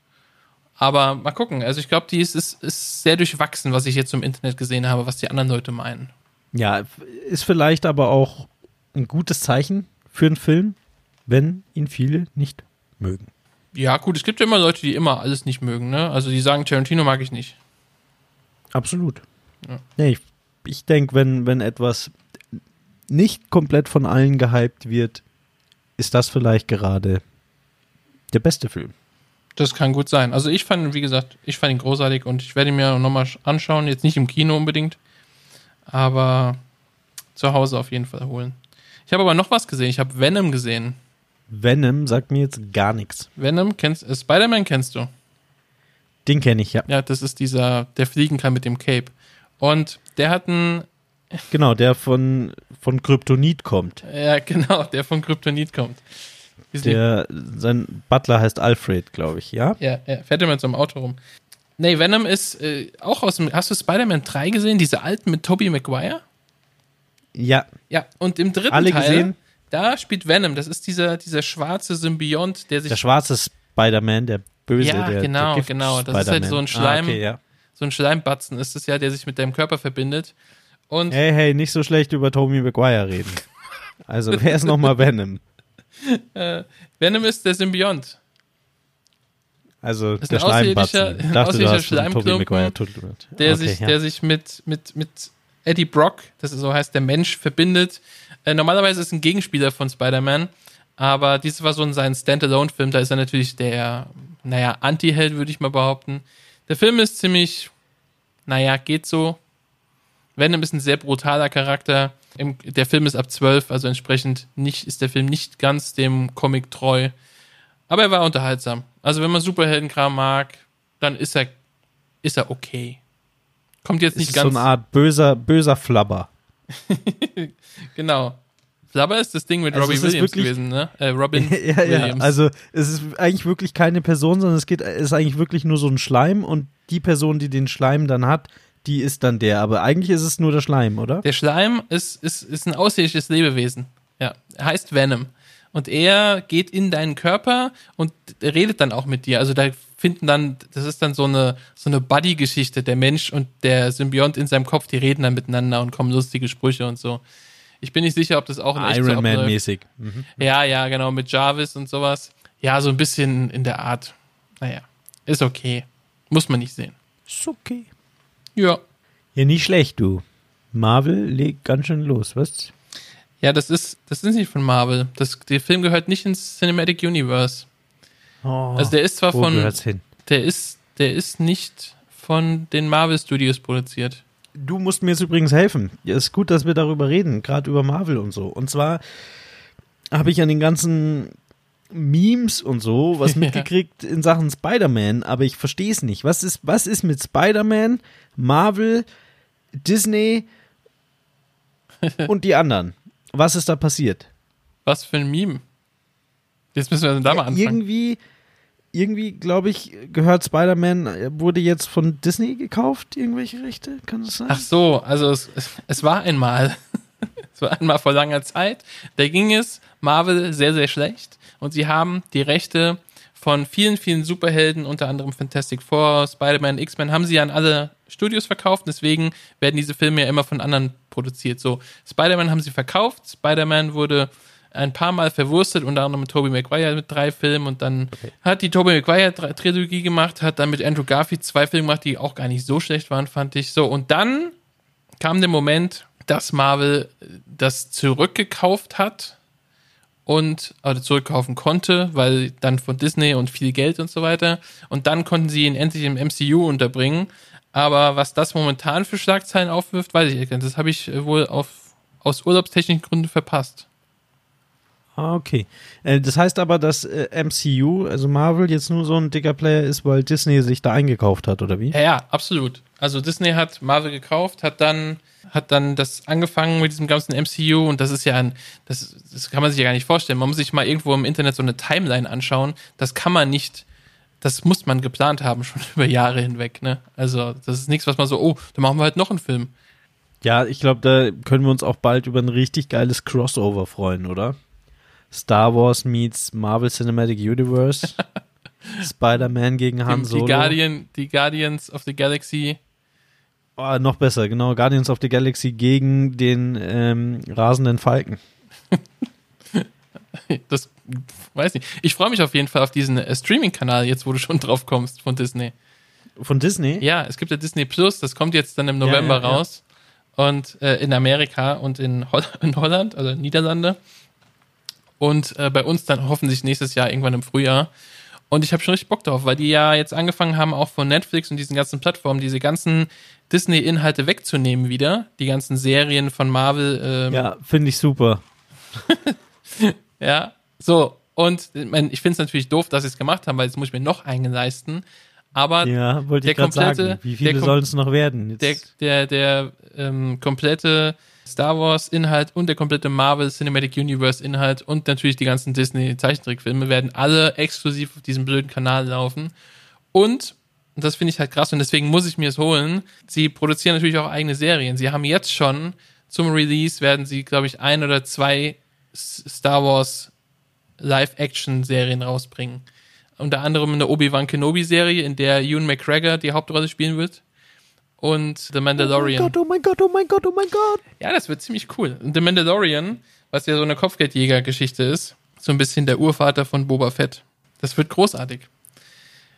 Aber mal gucken. Also ich glaube, die ist, ist, ist sehr durchwachsen, was ich jetzt im Internet gesehen habe, was die anderen Leute meinen. Ja, ist vielleicht aber auch ein gutes Zeichen für einen Film, wenn ihn viele nicht mögen. Ja, gut, es gibt ja immer Leute, die immer alles nicht mögen, ne? Also die sagen, Tarantino mag ich nicht. Absolut. Ja. Nee, ich, ich denke, wenn, wenn etwas nicht komplett von allen gehypt wird, ist das vielleicht gerade der beste Film. Das kann gut sein. Also ich fand, wie gesagt, ich fand ihn großartig und ich werde ihn mir nochmal anschauen. Jetzt nicht im Kino unbedingt, aber zu Hause auf jeden Fall holen. Ich habe aber noch was gesehen. Ich habe Venom gesehen. Venom sagt mir jetzt gar nichts. Venom kennst äh, Spider-Man kennst du. Den kenne ich ja. Ja, das ist dieser, der fliegen kann mit dem Cape. Und der hat einen, Genau, der von, von Kryptonit kommt. ja genau, der von Kryptonit kommt. Der, sein Butler heißt Alfred, glaube ich, ja? Ja, er fährt immer so einem Auto rum. Nee, Venom ist äh, auch aus dem. Hast du Spider-Man 3 gesehen? Diese alten mit Tobey Maguire? Ja, Ja, und im dritten Alle Teil, gesehen? da spielt Venom. Das ist dieser, dieser schwarze Symbiont, der sich. der schwarze Spider-Man, der Böse, Ja, der, genau, der genau. Das ist halt so ein Spider-Man. Schleim- Ah, okay, ja. so ein Schleimbatzen ist es ja, der sich mit deinem Körper verbindet. Und Hey, hey, nicht so schlecht über Tommy Maguire reden. Also, wer ist nochmal Venom? Venom ist der Symbiont. Also, ist der Schleimbatzen. Ich dachte, du hast Schleimklumpen, der okay, sich, ja. der sich mit, mit, mit Eddie Brock, das so heißt der Mensch, verbindet. Äh, normalerweise ist ein Gegenspieler von Spider-Man, aber dies war so ein sein Standalone-Film, da ist er natürlich der, naja, Anti-Held, würde ich mal behaupten. Der Film ist ziemlich, naja, geht so. Venom ist ein sehr brutaler Charakter. Im, der Film ist ab 12, also entsprechend nicht, ist der Film nicht ganz dem Comic treu. Aber er war unterhaltsam. Also wenn man Superheldenkram mag, dann ist er, ist er okay. Kommt jetzt nicht ist so ganz. eine Art böser, böser Flabber. Genau. Flubber ist das Ding mit Also Robbie Williams wirklich- gewesen, ne? Äh, Robin ja, ja. Williams. Also, es ist eigentlich wirklich keine Person, sondern es geht, es ist eigentlich wirklich nur so ein Schleim und die Person, die den Schleim dann hat, die ist dann der. Aber eigentlich ist es nur der Schleim, oder? Der Schleim ist, ist, ist ein außerirdisches Lebewesen. Ja. Er heißt Venom. Und er geht in deinen Körper und redet dann auch mit dir. Also da finden dann, das ist dann so eine, so eine Buddy-Geschichte. Der Mensch und der Symbiont in seinem Kopf, die reden dann miteinander und kommen lustige Sprüche und so. Ich bin nicht sicher, ob das auch in echt so Iron abläuft. Man-mäßig. Mhm. Ja, ja, genau, mit Jarvis und sowas. Ja, so ein bisschen in der Art. Naja, ist okay. Muss man nicht sehen. Ist okay. Ja. Ja, nicht schlecht, du. Marvel legt ganz schön los, was? Ja, das ist, das ist nicht von Marvel. Das, der Film gehört nicht ins Cinematic Universe. Oh, Also der ist zwar wo von, der ist, der ist nicht von den Marvel Studios produziert. Du musst mir jetzt übrigens helfen. Ja, ist gut, dass wir darüber reden, gerade über Marvel und so. Und zwar habe ich an den ganzen Memes und so was mitgekriegt in Sachen Spider-Man, aber ich verstehe es nicht. Was ist, was ist mit Spider-Man, Marvel, Disney und die anderen? Was ist da passiert? Was für ein Meme. Jetzt müssen wir da mal anfangen. Irgendwie, irgendwie, glaube ich, gehört Spider-Man, äh, wurde jetzt von Disney gekauft, irgendwelche Rechte? Kann das sein? Ach so, also es, es, es war einmal, es war einmal vor langer Zeit, da ging es Marvel sehr, sehr schlecht und sie haben die Rechte von vielen, vielen Superhelden, unter anderem Fantastic Four, Spider-Man, X-Men, haben sie an alle Studios verkauft, deswegen werden diese Filme ja immer von anderen produziert. So, Spider-Man haben sie verkauft, Spider-Man wurde ein paar Mal verwurstet, unter anderem mit Tobey Maguire mit drei Filmen und dann okay. hat die Tobey Maguire Trilogie gemacht, hat dann mit Andrew Garfield zwei Filme gemacht, die auch gar nicht so schlecht waren, fand ich. So, und dann kam der Moment, dass Marvel das zurückgekauft hat und also zurückkaufen konnte, weil dann von Disney und viel Geld und so weiter. Und dann konnten sie ihn endlich im MCU unterbringen. Aber was das momentan für Schlagzeilen aufwirft, weiß ich nicht. Das habe ich wohl auf, aus urlaubstechnischen Gründen verpasst. Ah, okay. Äh, das heißt aber, dass äh, MCU, also Marvel, jetzt nur so ein dicker Player ist, weil Disney sich da eingekauft hat, oder wie? Ja, ja, absolut. Also Disney hat Marvel gekauft, hat dann hat dann das angefangen mit diesem ganzen MCU und das ist ja ein, das, das kann man sich ja gar nicht vorstellen. Man muss sich mal irgendwo im Internet so eine Timeline anschauen. Das kann man nicht, das muss man geplant haben, schon über Jahre hinweg, ne? Also, das ist nichts, was man so, oh, dann machen wir halt noch einen Film. Ja, ich glaube, da können wir uns auch bald über ein richtig geiles Crossover freuen, oder? Star Wars meets Marvel Cinematic Universe. Spider-Man gegen Han Solo. Die, Guardian, die Guardians of the Galaxy. Oh, noch besser, genau. Guardians of the Galaxy gegen den ähm, rasenden Falken. das weiß ich. Ich freue mich auf jeden Fall auf diesen äh, Streaming-Kanal, jetzt wo du schon drauf kommst von Disney. Von Disney? Ja, es gibt ja Disney Plus, das kommt jetzt dann im November ja, ja, raus. Ja. Und äh, in Amerika und in, Holl in Holland, also Niederlande und äh, bei uns dann hoffentlich nächstes Jahr irgendwann im Frühjahr. Und ich habe schon richtig Bock drauf, weil die ja jetzt angefangen haben, auch von Netflix und diesen ganzen Plattformen, diese ganzen Disney-Inhalte wegzunehmen wieder. Die ganzen Serien von Marvel. Ähm. Ja, finde ich super. ja, so. Und ich finde es natürlich doof, dass sie es gemacht haben, weil jetzt muss ich mir noch einen leisten. Aber ja, der komplette, sagen. wie viele sollen es noch werden? Jetzt? Der, der, der ähm, komplette Star Wars Inhalt und der komplette Marvel Cinematic Universe Inhalt und natürlich die ganzen Disney Zeichentrickfilme werden alle exklusiv auf diesem blöden Kanal laufen. Und, und das finde ich halt krass und deswegen muss ich mir es holen, sie produzieren natürlich auch eigene Serien. Sie haben jetzt schon zum Release werden sie, glaube ich, ein oder zwei Star Wars Live-Action-Serien rausbringen. Unter anderem eine Obi-Wan Kenobi-Serie, in der Ewan McGregor die Hauptrolle spielen wird und The Mandalorian. Oh mein Gott, oh mein Gott, oh mein Gott, oh mein Gott. Ja, das wird ziemlich cool. Und The Mandalorian, was ja so eine Kopfgeldjäger-Geschichte ist, so ein bisschen der Urvater von Boba Fett. Das wird großartig.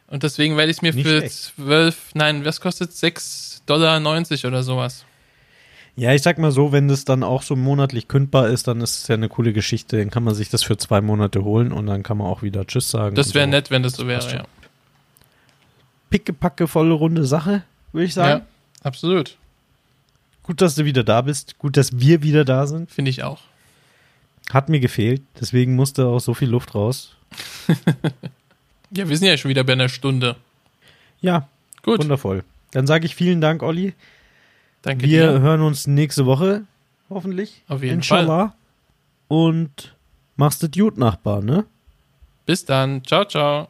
Und deswegen werde ich es mir Nicht für zwölf, nein, was kostet 6,90 Dollar oder sowas. Ja, ich sag mal so, wenn das dann auch so monatlich kündbar ist, dann ist es ja eine coole Geschichte. Dann kann man sich das für zwei Monate holen und dann kann man auch wieder Tschüss sagen. Das wäre so. nett, wenn das so wäre, ja. Pickepacke, volle runde Sache würde ich sagen. Ja, absolut. Gut, dass du wieder da bist. Gut, dass wir wieder da sind. Finde ich auch. Hat mir gefehlt, deswegen musste auch so viel Luft raus. ja, wir sind ja schon wieder bei einer Stunde. Ja, gut. Wundervoll. Dann sage ich vielen Dank, Olli. Danke wir dir. hören uns nächste Woche, hoffentlich. Auf jeden Inshallah. Fall. Und machst du gut, Nachbar, ne? Bis dann. Ciao, ciao.